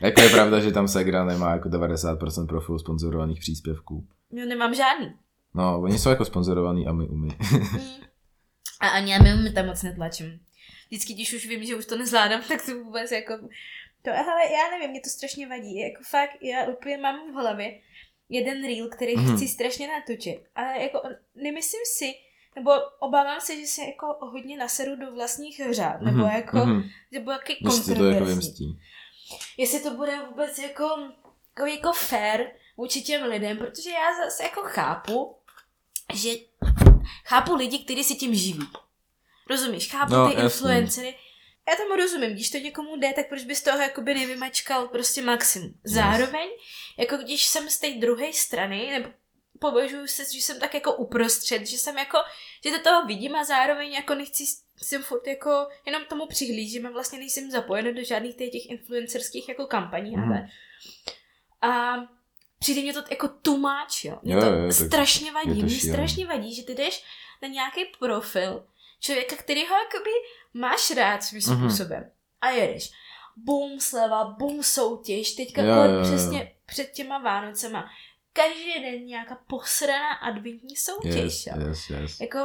Jako je pravda, že tam Segra nemá jako 90% profilu sponzorovaných příspěvků. no, nemám žádný. No, oni jsou jako sponzorovaný a my umí. Mm. A ani já mi tam moc netlačím. Vždycky, když už vím, že už to nezvládám, tak to vůbec jako... To, hele, já nevím, mě to strašně vadí. Jako fakt, já úplně mám v hlavě jeden reel, který Mhm. chci strašně natočit. Ale jako nemyslím si, nebo obávám se, že se jako hodně naseru do vlastních řád, nebo Mhm, jako, mhm. jaký Když si to jako kontroverzní. Jestli to bude vůbec jako, jako, jako fair vůči těm lidem, protože já zase jako chápu, že chápu lidi, kteří si tím živí. Rozumíš? Chápu No, ty influencery. Já tomu rozumím, když to někomu jde, tak proč bys toho jakoby nevymačkal prostě maximum. Zároveň, jako když jsem z té druhé strany, nebo považuji se, že jsem tak jako uprostřed, že jsem jako, že to toho vidím a zároveň jako nechci, jsem furt jako, jenom tomu přihlížím a vlastně nejsem zapojena do žádných těch, těch influencerských jako kampaní, Mhm. ale a přijde mě to jako too much, jo. Mě Jo, to jo, strašně vadí, mě strašně vadí, že ty jdeš na nějaký profil člověka, který ho jakoby máš rád svým Mhm. způsobem a jedeš. Bum sleva, bum soutěž, teďka Jo, jo, jo. přesně před těma Vánocema. Každý den nějaká posraná adventní soutěž. Yes, jo. yes, yes. Jako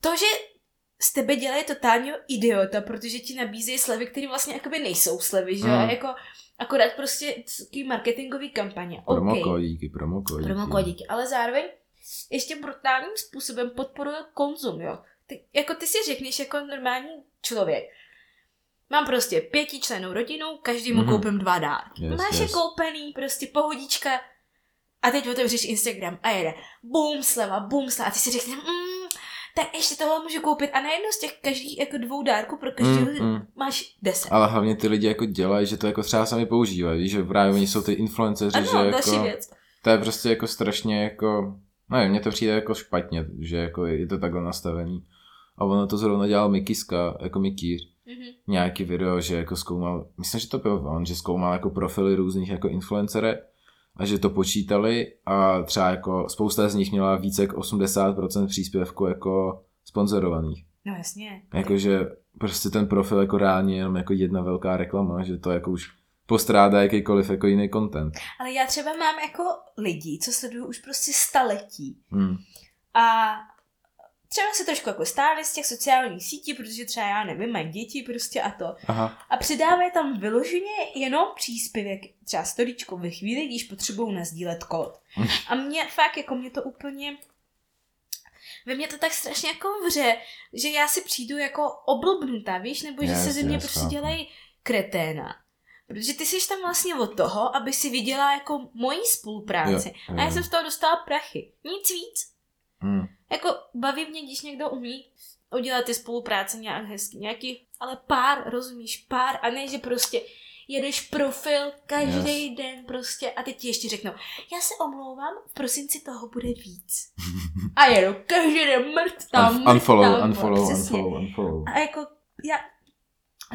to, že z tebe dělají totálního idiota, protože ti nabízejí slevy, které vlastně jakoby nejsou slevy, že jo? Mm. Jako akorát prostě takový marketingový kampaně. OK. Promokódíky, promokódíky. Promokódíky, ale zároveň ještě brutálním způsobem podporuje konzum, jo. Ty, jako ty si řekneš jako normální člověk, mám prostě pětičlenou rodinu, každému Mhm. mm-hmm. koupím dva dárky. Yes, Máš je yes. koupený, prostě pohodička a teď otevřeš Instagram a jede bum sleva, bum sleva a ty si řekneš, mm, tak ještě tohle můžu koupit a najednou z těch každých jako dvou dárků pro každého Mm, mm. máš deset. Ale hlavně ty lidi jako dělají, že to jako třeba sami používají, víš, že právě oni jsou ty influenceři, Ano, že další jako, věc. to je prostě jako strašně jako, nevím, mně to přijde jako špatně, že jako je to takhle nastavený. A ono to zrovna dělal Mikiska, jako Mikýř, Mhm. nějaký video, že jako zkoumal, myslím, že to byl on, že zkoumal jako profily různých jako influencerek a že to počítali a třeba jako spousta z nich měla více jak 80% příspěvku jako sponzorovaných. No jasně. Jakože prostě ten profil jako reálně je jenom jako jedna velká reklama, že to jako už postrádá jakýkoliv jako jiný content. Ale já třeba mám jako lidi, co sledují už prostě staletí. Hmm. A třeba se trošku jako stáli z těch sociálních sítí, protože třeba já nevím, mají děti prostě a to. Aha. A přidávají tam vyloženě jenom příspěvek, třeba storičko ve chvíli, když potřebují nazdílet kód. A mě fakt, jako mě to úplně ve mně to tak strašně jako vře, že já si přijdu jako oblbnutá, víš, nebo že Yes, se ze mě yes, prostě dělají kreténa. Protože ty jsi tam vlastně od toho, aby si viděla jako moji spolupráci. Jo, jo. A já jsem z toho dostala prachy. Nic víc. Hmm. Jako baví mě, když někdo umí udělat ty spolupráce nějak hezky, nějaký, ale pár, rozumíš, pár a ne, že prostě jedeš profil každý Yes. den prostě a teď ti ještě řeknou, já se omlouvám, v prosinci toho bude víc. A jedu každý den mrt tam, mrt unfollow, tam, unfollow, přesně. unfollow, unfollow. A jako, já,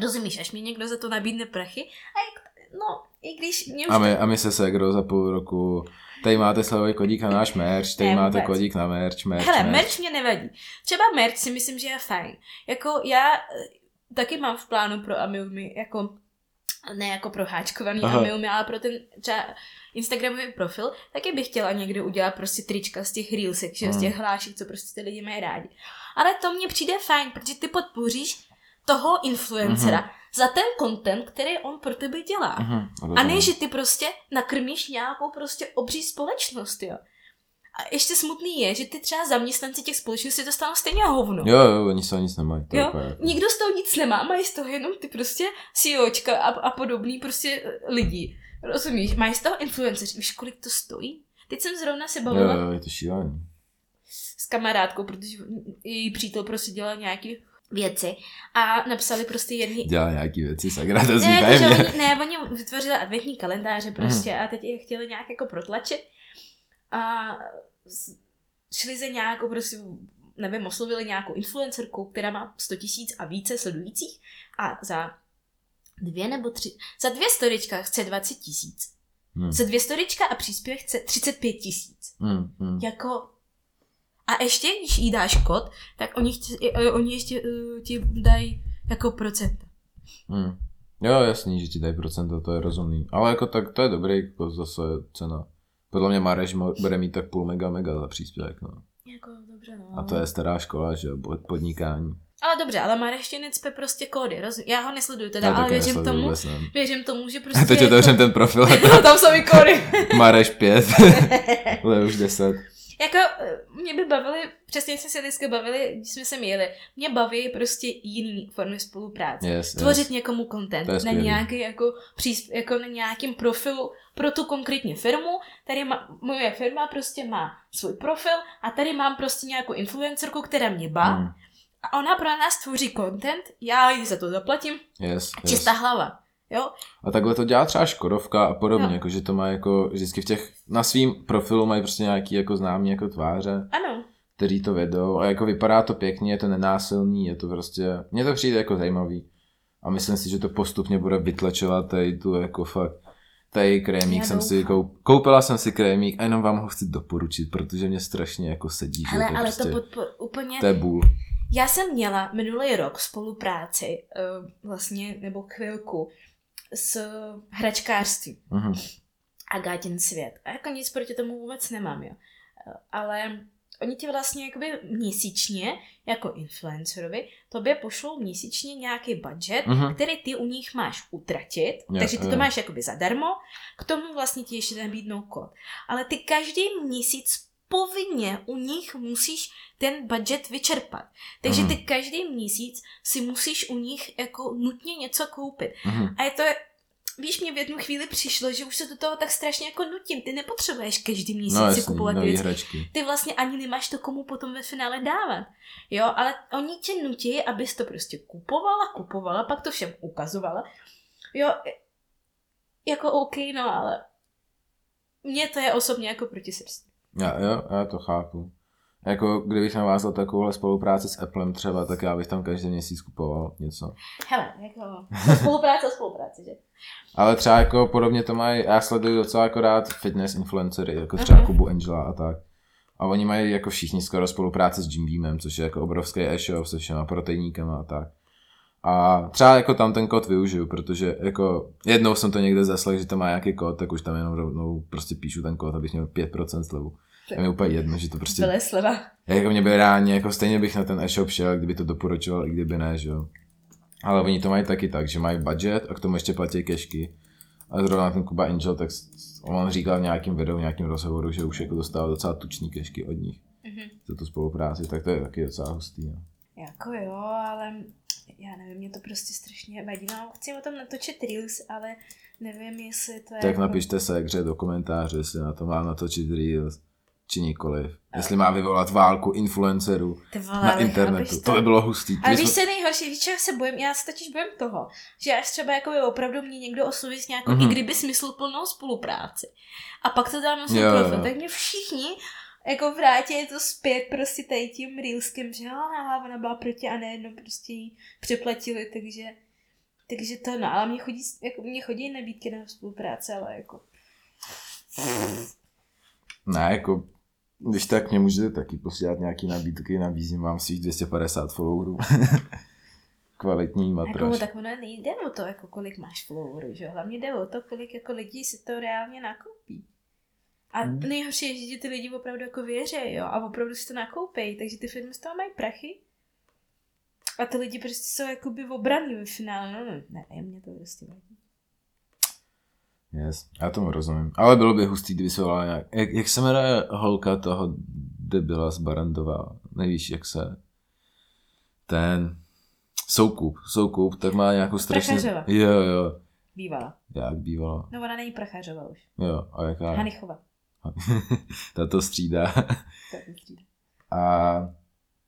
rozumíš, až mi někdo za to nabídne prachy, a jak, no, i když mě už A my, a my se Segro za půl roku, tady máte slavový kodík na náš merch, tady Ne, máte vůbec. kodík na merch, merch, Hele, merch. merch mě nevadí. Třeba merch si myslím, že je fajn. Jako já eh, taky mám v plánu pro Amiumi, jako ne jako pro háčkovaný Aha. Amiumi, ale pro ten třeba Instagramový profil, taky bych chtěla někdy udělat prostě trička z těch reelsek, že, z Mm. těch hlášek, co prostě ty lidi mají rádi. Ale to mně přijde fajn, protože ty podpoříš toho influencera Mhm. za ten content, který on pro tebe dělá. Mhm, A ne, že ty prostě nakrmíš nějakou prostě obří společnost, jo. A ještě smutný je, že ty třeba zaměstnanci těch společností dostanou stejně hovno. Jo, jo, oni z toho nic nemají. To Jo, jako- Nikdo z toho nic nemá, mají z toho jenom ty prostě CEOčka a, a podobný prostě eh, lidi. Rozumíš? Mají z toho influenceři. Víš, kolik to stojí? Teď jsem zrovna se Jo, bavila jo, je to šílený. s kamarádkou, protože její přítel prostě dělal nějaký věci a napsali prostě jedný, Dělá nějaký věci, sakra, to ne, takže oni, ne, oni vytvořili adventní kalendáře prostě a teď je chtěli nějak jako protlačit a šli za nějakou prostě, nevím, oslovili nějakou influencerku, která má 100 tisíc a více sledujících a za dvě nebo tři, za dvě storička chce 20 tisíc. Hm, Za dvě storička a příspěvek chce 35 tisíc. hm, hm. Jako a ještě, když jí dáš kód, tak oni, chtě, eh, oni ještě uh, ti dají jako procenta. Hm. Jo, jasný, že ti dají procento, to je rozumný. Ale jako tak to je dobrý, jako zase cena. Podle mě Mareš bude mít tak půl mega mega za příspěvek, no. Jako dobře, no. A to je stará škola, že podnikání. Ale dobře, ale Mareštěn necpe prostě kódy, rozum... Já ho nesleduju teda, Já ale věřím nesleduju tomu, vůbec, ne. věřím tomu, že prostě... A teď jako- otevřem ten profil a No, tam jsou i kódy. Mareš 5, ale už 10. jako, eh, mě by bavily, přesně jsme se dneska bavili, když jsme se měli, mě baví prostě jiný formy spolupráce. Yes, Tvořit yes. někomu content na nějaký jako, přísp- jako na nějakým profilu pro tu konkrétní firmu. Tady má, moje firma prostě má svůj profil a tady mám prostě nějakou influencerku, která mě bá Hm, a ona pro nás tvoří content, já jí za to zaplatím, Yes, yes. čistá hlava. Jo? A takhle to dělá třeba Škodovka a podobně, Jo. jako že to má jako vždycky v těch, na svým profilu mají prostě nějaký jako známý jako tváře, Ano. kteří to vedou a jako vypadá to pěkně, je to nenásilný, je to prostě, mně to přijde jako zajímavý a myslím si, že to postupně bude vytlačovat tady tu jako fakt, tady krémík Já jsem si, doufám. koup, koupila jsem si krémík a jenom vám ho chci doporučit, protože mě strašně jako sedí, že Ale, to, ale prostě, to podpor, úplně... to je bůl. Já jsem měla minulý rok spolupráci, uh, vlastně, nebo chvilku, s hračkářstvím. Mhm. Agátin svět. A jako nic proti tomu vůbec nemám, jo. Ale oni ti vlastně jakoby měsíčně, jako influencerovi, tobě pošlou měsíčně nějaký budget, Mhm. který ty u nich máš utratit, Jo, takže ty to jo. máš jakoby zadarmo, k tomu vlastně ti ještě nabídnou kód. Ale ty každý měsíc povinně u nich musíš ten budget vyčerpat. Takže Mhm. ty každý měsíc si musíš u nich jako nutně něco koupit. Mhm. A je to, víš, mě v jednu chvíli přišlo, že už se do toho tak strašně jako nutím. Ty nepotřebuješ každý měsíc No si kupovat věci. hračky. Ty vlastně ani nemáš to komu potom ve finále dávat. Jo, ale oni tě nutí, abys to prostě kupovala, kupovala, pak to všem ukazovala. Jo, jako OK, no, ale mně to je osobně jako proti srsti. Já, jo, já to chápu. Jako kdybych navázal takovouhle spolupráci s Applem třeba, tak já bych tam každý měsíc kupoval něco. Hele, jako spolupráce spolupráce, že? Ale třeba jako podobně to mají, já sleduju docela jako rád fitness influencery, jako třeba Aha. Kubu Angela a tak. A oni mají jako všichni skoro spolupráci s Jim Beamem, což je jako obrovský e-shop se všema proteiníkama a tak. A třeba jako tam ten kód využiju, protože jako jednou jsem to někde zaslal, že to má nějaký kód, tak už tam jenom rovnou prostě píšu ten kód, abych měl 5% slevu. Je mi úplně jedno, že to prostě Byly sleva. jako mě by reálně, jako stejně bych na ten e-shop šel, kdyby to doporučoval, i kdyby ne, že jo. Ale oni to mají taky tak, že mají budget a k tomu ještě platí kešky. A zrovna ten Kuba Angel, tak on říkal v nějakým videu, v nějakém rozhovoru, že už jako dostával docela tučný kešky od nich. Mhm. za tu spolupráci, tak to je taky docela hustý. No. Jako jo, ale já nevím, mě to prostě strašně vadí. No, chci o tom natočit reels, ale nevím, jestli to je... Tak jako... napište se hře do komentáře, jestli na to má natočit reels, či nikoliv. Jestli má vyvolat válku influencerů vole, na internetu. To by bylo hustý. Ale My víš, jsme- je nejhorší, víš, čeho se bojím? Já se totiž bojím toho, že až třeba jako by opravdu mě někdo osloví s nějakou, Mhm. mm-hmm. i kdyby smysluplnou spolupráci. A pak to dám na svůj profil, tak mě všichni jako vrátí to zpět prostě tady tím reelskem, že aha, ona byla proti a najednou prostě jí přeplatili, takže takže to no, ale mě chodí, jako, mě chodí nabídky na spolupráce, ale jako Ne, jako, když tak mě můžete taky posílat nějaký nabídky, nabízím vám svých 250 followerů. Kvalitní Jako, matraž. tak ono nejde o to, jako kolik máš followerů, že? Hlavně jde o to, kolik jako lidí si to reálně nakoupí. A Hmm. nejhorší je, že ty lidi opravdu jako věří, jo? A opravdu si to nakoupí, takže ty firmy z toho mají prachy. A ty lidi prostě jsou jakoby obraní ve finále, no, no, ne, mě to prostě vadí. Yes, já tomu rozumím. Ale bylo by hustý, kdyby se volala nějak... Jak, jak se jmenuje holka toho debila z Barandova? Nevíš, jak se... Ten... Soukup, Soukup, tak má nějakou strašně... Prachařova. Jo, jo. Bývala. Jak bývalo. No ona není Prachařová už. Jo, a jaká... Hanichova. Ta to střídá. To je střídá. A...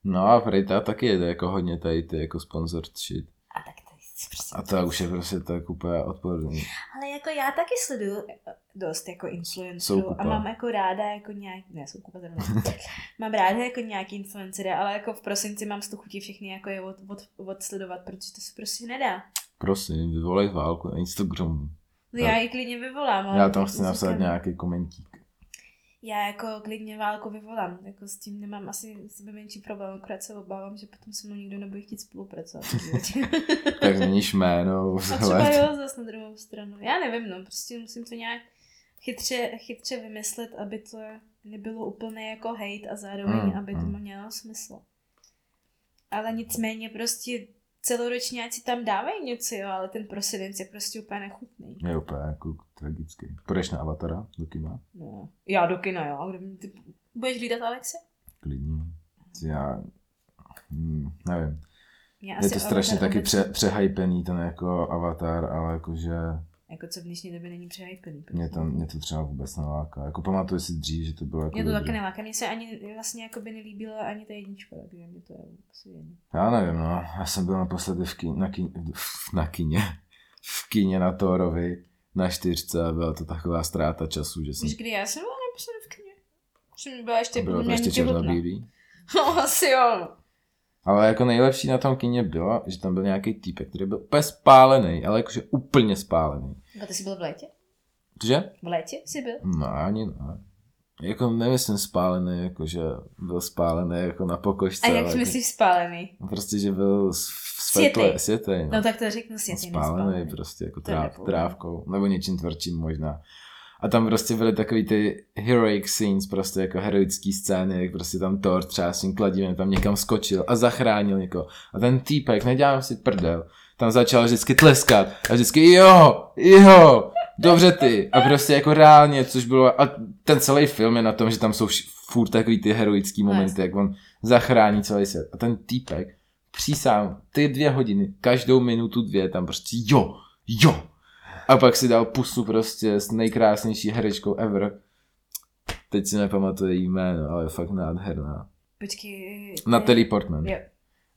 No a Frejta taky jede jako hodně tady ty jako sponsor shit. A tak to je prostě... A to už je prostě tak úplně odporný. Ale jako já taky sleduju eh, dost jako influencerů a mám jako ráda jako nějak, ne soukupa zrovna, mám ráda jako nějaký influencery, ale jako v prosinci mám z toho chutí všechny jako je od, od, odsledovat, protože to se prostě nedá. Prosím, vyvolej válku na Instagramu. No já ji klidně vyvolám. ale Já tam chci napsat nějaký komentík. Já jako klidně válku vyvolám, jako s tím nemám asi sebe menší problém, akorát se obávám, že potom se mnou nikdo nebude chtít spolupracovat. Tak změníš jméno, A třeba jo, zase na druhou stranu. Já nevím, no, prostě musím to nějak chytře, chytře vymyslet, aby to nebylo úplně jako hate a zároveň, Mm, aby to mm. mělo smysl. Ale nicméně prostě celoročně ať si tam dávají něco, jo, ale ten prosinec je prostě úplně nechutný. Je úplně jako tragický. Půjdeš na Avatara do kina? No. Já do kina, jo. A kdo, ty budeš hlídat Alexe? Klidně. Já hm, nevím. Já Je to strašně taky pře, přehypený ten jako avatar, ale jakože Jako co v dnešní době není přehypený. mě to, mě to třeba vůbec neláká. Jako pamatuju si dřív, že to bylo jako Mě to taky neláká. Mně se ani vlastně jako by nelíbila ani ta jednička, takže mě to je asi jedno. Já nevím, no. Já jsem byl naposledy v kíně, na, kíně, na kíně, v kíně na Thorovi na čtyřce a byla to taková ztráta času, že jsem... Víš, kdy já jsem byla naposledy v kyně? Jsem byla ještě Bylo to ještě černobílý. No, asi jo. Ale jako nejlepší na tom kyně bylo, že tam byl nějaký týpek, který byl úplně spálený, ale jakože úplně spálený. A ty jsi byl v létě? Že? V létě jsi byl? No ani ne. Jako nemyslím spálený, jakože byl spálený jako na pokožce. A jak ale jsi myslíš spálený? Jako, prostě, že byl s- Světej. světle, světej, no. No tak to řeknu si, spálený prostě jako tráv, trávkou, nebo něčím tvrdším možná. A tam prostě byly takový ty heroic scenes, prostě jako heroický scény, jak prostě tam Thor třeba s tím kladivem tam někam skočil a zachránil někoho. A ten týpek, nedělám si prdel, tam začal vždycky tleskat a vždycky jo, jo, dobře ty. A prostě jako reálně, což bylo, a ten celý film je na tom, že tam jsou furt takový ty heroický momenty, jak on zachrání celý svět. A ten týpek, přísám, ty dvě hodiny, každou minutu dvě, tam prostě jo, jo. A pak si dal pusu prostě s nejkrásnější herečkou ever. Teď si nepamatuju její jméno, ale je fakt nádherná. Počkej. Natalie Portman. Jo.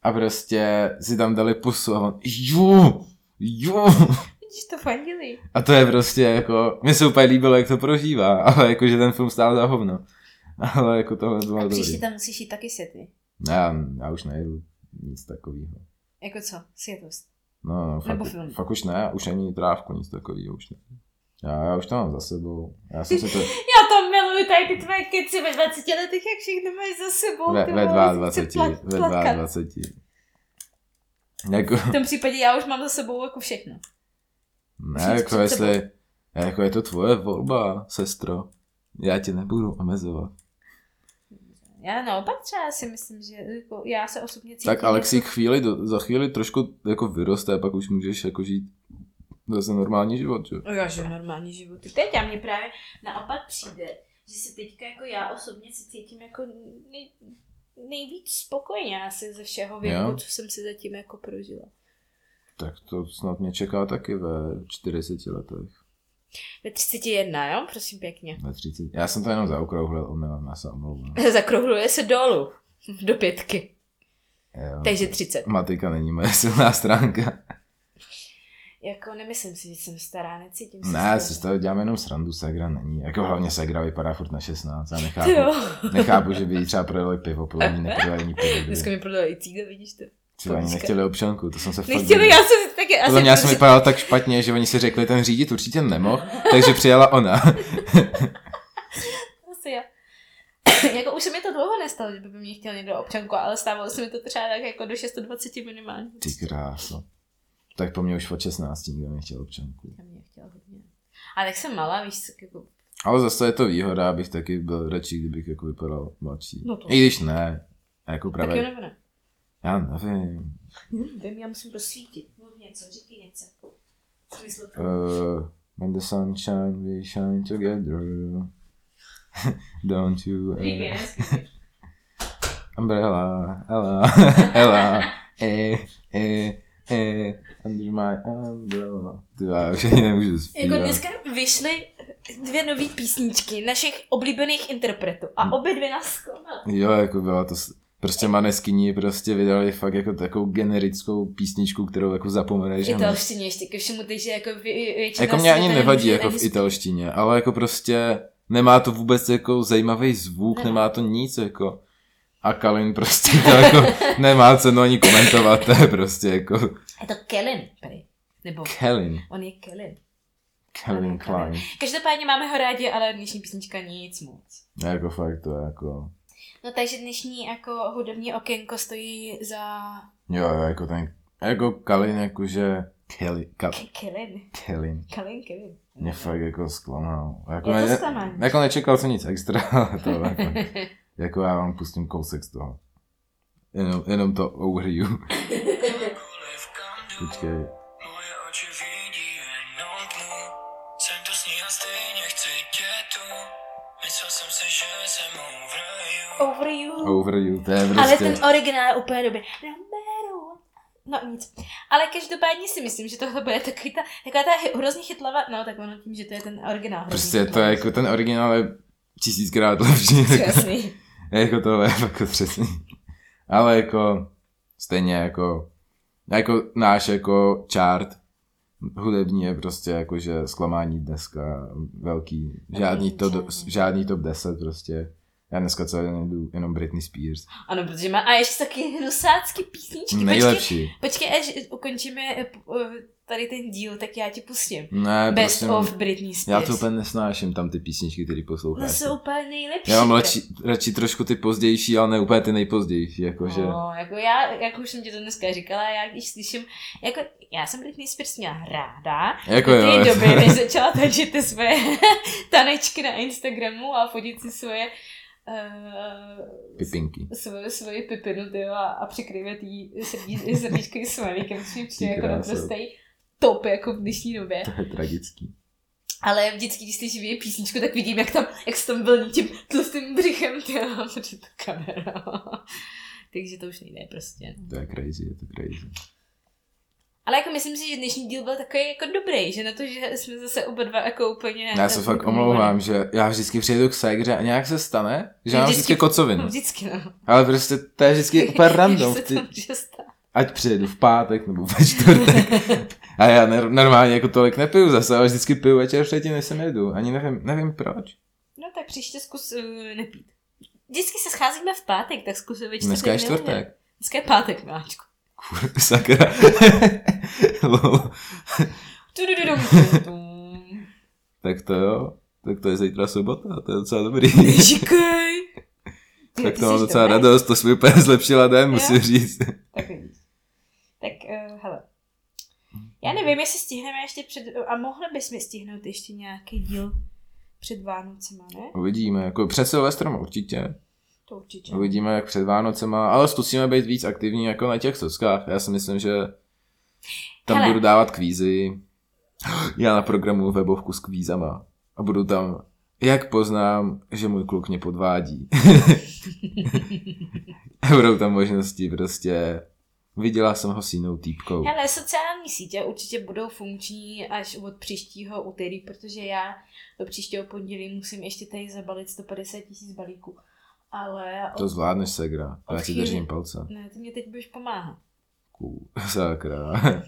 A prostě si tam dali pusu a on jo, jo. Vidíš to fandili. A to je prostě jako, mně se úplně líbilo, jak to prožívá, ale jako, že ten film stál za hovno. Ale jako tohle bylo A dobrý. příště tam musíš jít taky světy. Já, já už nejedu nic takového. Jako co? Světlost. No, no fakt, Nebo film. fakt už ne, už ani trávku, nic takového už ne. Já, já už to mám za sebou. Já jsem si to Já to miluju, tady ty tvoje keci ve 20 letech, jak všechno máš za sebou. ve, ve vole, chci 22, plat- ve plakat. 22. Jako, V tom případě já už mám za sebou jako všechno. ne, Přijď jako jestli, jako je to tvoje volba, sestro. Já tě nebudu omezovat. Já naopak třeba si myslím, že jako já se osobně cítím. Tak Alexi jako, chvíli, do, za chvíli trošku jako vyroste, pak už můžeš jako žít zase normální život, že? jo? Já žiju normální životy. Teď a mně právě naopak přijde, že si teďka jako já osobně si cítím jako nej, nejvíc spokojeně asi ze všeho věku, Jo. co jsem si zatím jako prožila. Tak to snad mě čeká taky ve 40 letech. Ve 31, jo? Prosím pěkně. Ve 30. Já jsem to jenom zaokrouhlil, omylem, já se omlouvám. Zakrouhluje se dolů. Do pětky. Jo. Takže 30. Matika není moje silná stránka. Jako nemyslím si, že jsem stará, necítím se Ne, si z toho dělám jenom srandu, Segra není. Jako hlavně Segra vypadá furt na 16, já nechápu. Nechápu, že by jí třeba prodali pivo, podle mě neprodali ani pivo. Dneska mi prodali cíga, vidíš to? Ani Dneska. nechtěli občanku, to jsem se fakt Nechtěli, já jsem taky... Podle mě já jsem vypadal tak špatně, že oni si řekli, ten řídit určitě nemohl, takže přijela ona. Asi já. jako už se mi to dlouho nestalo, že by mě chtěl někdo občanku, ale stávalo se mi to třeba tak jako do 620 minimálně. Ty kráso. Tak po mně už od 16 nikdo nechtěl občanku. Já mě chtěl hodně. Ale tak jsem malá, víš, tak jako... Ale zase je to výhoda, abych taky byl radši, kdybych jako vypadal mladší. No to- I když ne. Jako Tak jo právě, nebo ne? Já nevím. Hm, vím, já musím prosvítit. Mluv něco, říkej něco. Uh, when the sun shine, we shine together. Don't you ever. Umbrella, Ella, Ella, eh, eh, eh, under my umbrella. Ty já už ani nemůžu Jako zpívat. dneska vyšly dvě nové písničky našich oblíbených interpretů a obě dvě nás zklamaly. Jo, jako byla to, prostě Maneskyni prostě vydali fakt jako takovou generickou písničku, kterou jako zapomeneš. V italštině ještě ke všemu, takže jako vě- většina Jako mě ani nevadí jako v italštině, ale jako prostě nemá to vůbec jako zajímavý zvuk, Nemá. nemá to nic jako. A Kalin prostě to jako nemá cenu ani komentovat, to je prostě jako Je to Kellen, prej. Nebo Kalin, on je Kellen. Kalin Ano, Klein. Každopádně máme ho rádi, ale dnešní písnička nic moc. Jako fakt to je jako, No takže dnešní jako hudební okénko stojí za jo, jo, jako ten, jako Kalin jakože, Kelly, Ka, K- Kellen. Kalin, Kellen, Kellen. mě fakt jako zklamal. Jako, Je to ne, jako nečekal jsem nic extra, ale to jako, jako já vám pustím kousek z toho. Jenom, jenom to overview. Počkej. Myslel jsem si, že jsem over you Over you. To je Ale prostě... ten originál je úplně dobrý. No nic. Ale každopádně si myslím, že tohle bude takový ta, taková ta hrozně chytlavá, no tak ono tím, že to je ten originál. Prostě to je jako ten originál je tisíckrát lepší. Jasný. jako to je fakt otřesný. Ale jako stejně jako jako náš jako chart hudební je prostě jako, že zklamání dneska velký. Žádný top, žádný top 10 prostě. Já dneska celý den jdu jenom Britney Spears. Ano, protože má a ještě taky hnusácky písničky. Počkej, Nejlepší. počkej, až ukončíme eh, eh, tady ten díl, tak já ti pustím. Ne, Best prostě, of Britney Spears. já to úplně nesnáším, tam ty písničky, které No posloucháš. jsou úplně nejlepší. Já mám radši, radši trošku ty pozdější, ale ne úplně ty nejpozdější, jakože... No, jako já, jak už jsem ti to dneska říkala, já když slyším, jako já jsem Britney Spears měla ráda, Jako do jo. té doby, než začala tančit ty svoje tanečky na Instagramu a fotit si svoje uh, Pipinky. svoje, svoje pipinu, tyjo, a, a přikrývat jí srdí, srdíčkový smajlíkem, což mi přijde Ty jako naprostý top jako v dnešní době. To je tragický. Ale vždycky, když slyším její písničku, tak vidím, jak tam, jak se tam vlní tím tlustým břichem, tyjo, protože to kamera. Takže to už nejde prostě. To je crazy, je to crazy. Ale jako myslím si, že dnešní díl byl takový jako dobrý, že na to, že jsme zase oba dva jako úplně... Já se fakt omlouvám, že já vždycky přijedu k Segře a nějak se stane, že mám Vždycky- vždycky kocovinu. Vždycky no. Ale prostě to je vždycky úplně random. Se Ty, ať přijedu v pátek nebo ve čtvrtek. A já ne, normálně jako tolik nepiju zase, ale vždycky piju večer předtím, než sem jedu. Ani nevím, nevím proč. No tak příště zkus uh, nepít. Vždycky se scházíme v pátek, tak zkus ve čtvrtek. Dneska je čtvrtek. Dneska je pátek, miláčku. Kur, sakra. Tak to jo. Tak to je zítra sobota, to je docela dobrý. Říkej. tak to mám docela radost, to jsme úplně zlepšila den, musím říct. Tak vidíš. Tak, uh, hele. Já nevím, jestli stihneme ještě před... A mohli bychom stihnout ještě nějaký díl před Vánocema, ne? Uvidíme, jako před Silvestrem určitě. To určitě. Uvidíme, jak před Vánocema, ale zkusíme být víc aktivní jako na těch sockách. Já si myslím, že tam Hele. budu dávat kvízy. Já na programu webovku s kvízama a budu tam Jak poznám, že můj kluk mě podvádí? Budou tam možnosti prostě. Viděla jsem ho s jinou týpkou. Hele, sociální sítě určitě budou funkční až od příštího úterý, protože já do příštího pondělí musím ještě tady zabalit 150 tisíc balíků. Ale To zvládneš, Segra. Já Od ti držím palce. ne, ty mě teď budeš pomáhat. Ků, sakra.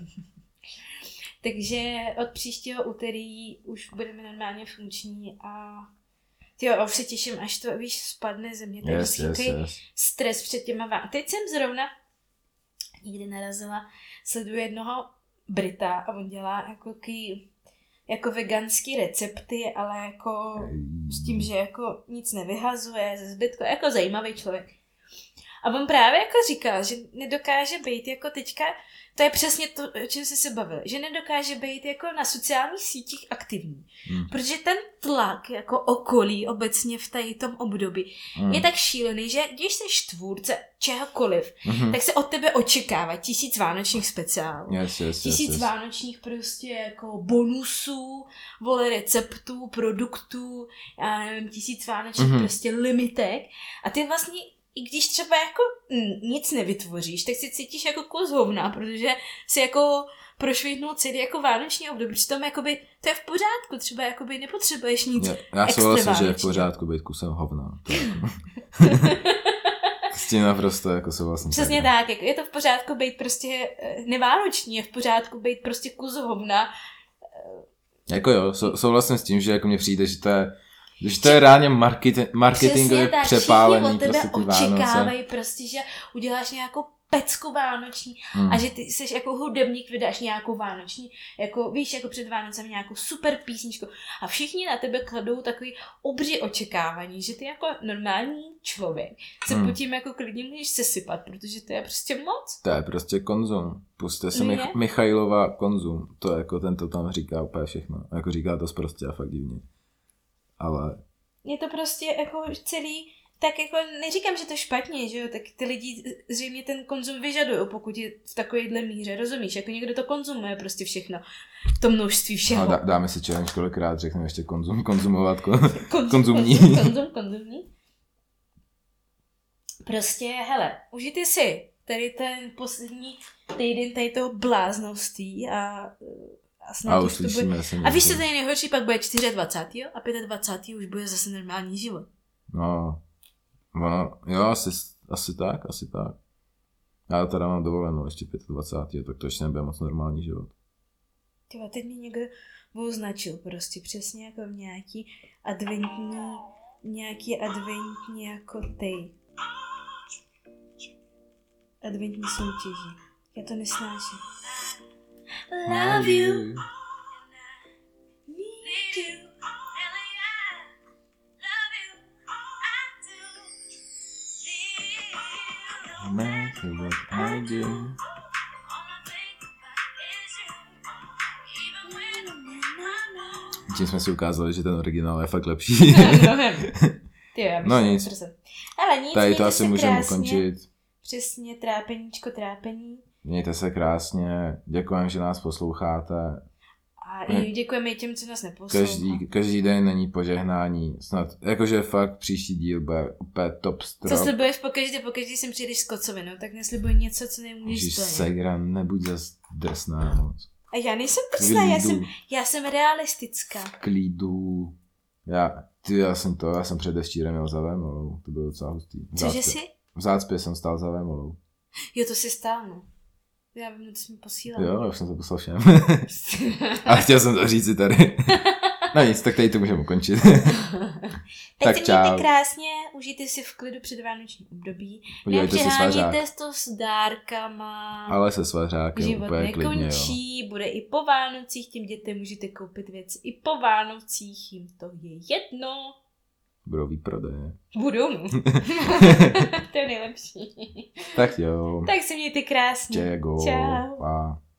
Takže od příštího úterý už budeme normálně funkční a jo, už se těším, až to, víš, spadne ze mě. Je yes, yes, takový yes. stres před těma vá... Teď jsem zrovna někdy narazila, sleduju jednoho Brita a on dělá jako ký, jako veganský recepty, ale jako s tím, že jako nic nevyhazuje ze zbytku, jako zajímavý člověk. A on právě jako říkal, že nedokáže být jako teďka, to je přesně to, o čem jsme se bavili, že nedokáže být jako na sociálních sítích aktivní. Hmm. Protože ten tlak jako okolí obecně v tady tom období Hmm. je tak šílený, že když jsi tvůrce čehokoliv, Mhm. tak se od tebe očekává tisíc vánočních speciálů. Yes, yes, yes, Tisíc yes. vánočních prostě jako bonusů, vole receptů, produktů, já nevím, tisíc vánočních Mhm. prostě limitek. A ty vlastně, i když třeba jako nic nevytvoříš, tak si cítíš jako kus hovna, protože si jako prošvihnul celý jako vánoční období. Přitom jakoby to je v pořádku, třeba jakoby nepotřebuješ nic. Já, já souhlasím, že je v pořádku být kusem hovna. Je jako... S tím naprosto jako souhlasím. Přesně Sakra. tak, jako je to v pořádku být prostě eh, nevánoční, je v pořádku být prostě kus hovna. Jako jo, sou, souhlasím s tím, že jako mně přijde, že to je, že to je reálně marketing, marketingově Přesně tak, přepálený všichni od tebe prostě očekávají prostě, že uděláš nějakou pecku vánoční Hmm. a že ty jsi jako hudebník, vydáš nějakou vánoční, jako víš, jako před Vánocem nějakou super písničku a všichni na tebe kladou takový obří očekávání, že ty jako normální člověk se Hmm. pod tím jako klidně můžeš sesypat, protože to je prostě moc. To je prostě konzum. Puste No Mich-. Michailova konzum. To je jako ten to tam říká úplně všechno. Jako říká to prostě a fakt divně. Ale je to prostě jako celý, tak jako neříkám, že to je špatně, že jo, tak ty lidi zřejmě ten konzum vyžadují, pokud je v takovéhle míře, rozumíš, jako někdo to konzumuje prostě všechno, v tom množství no, všeho. dá, dáme si challenge, kolikrát řekneme ještě konzum, konzumovat. Kon... konzum, konzumní. Konzum, konzum, konzumní. Prostě, hele, užijte si tady ten poslední týden tady toho bláznovství a, a snad A bude... uslyšíme se A víš, co je nejhorší, pak bude 24. a 25. už bude zase normální život. No, ono, jo, asi, asi tak, asi tak. Já teda mám dovolenou ještě 25. tak to ještě nebude moc normální život. Tyva, teď mě někdo označil prostě přesně jako v nějaký adventní, nějaký adventní jako ty. Adventní soutěži. Já to nesnáším. Love you, need you. No matter what I do. Tím jsme si ukázali, že ten originál je fakt lepší. Mnohem. Ty jo, já bych No se nic. Ale nic, Tady to asi se můžeme ukončit. Přesně, trápeníčko, trápení. Mějte se krásně, děkujeme, že nás posloucháte. A i děkujeme i těm, co nás neposlouchá. Každý, každý den není požehnání. Snad, jakože fakt příští díl bude úplně top Co strop. slibuješ pokaždé, pokaždé sem přijdeš s kocovinou, tak neslibuj něco, co nemůžeš Ježíš, splnit. Segra, nebuď zas drsná moc. A já nejsem drsná, já jsem, já jsem realistická. klidu. Já, ty, já jsem to, já jsem před deščírem měl za vémolou, to bylo docela hustý. V Cože jsi? V zácpě jsem stál za vémolou. Jo, to si stál, no. Já vím, co jsi mi posílal. Jo, já už jsem to poslal všem. A chtěl jsem to říct si tady. No nic, tak tady to můžeme ukončit. tak Tak čau. mějte krásně, užijte si v klidu před vánoční období. Udělejte si svařák. To s dárkama. Ale se svařákem Život úplně klidně, jo. nekončí, bude i po Vánocích, těm dětem můžete koupit věci i po Vánocích, jim to je jedno. Budou výprodeje. Budou, to je nejlepší. Tak jo. tak se mějte krásně. Čego. Čau.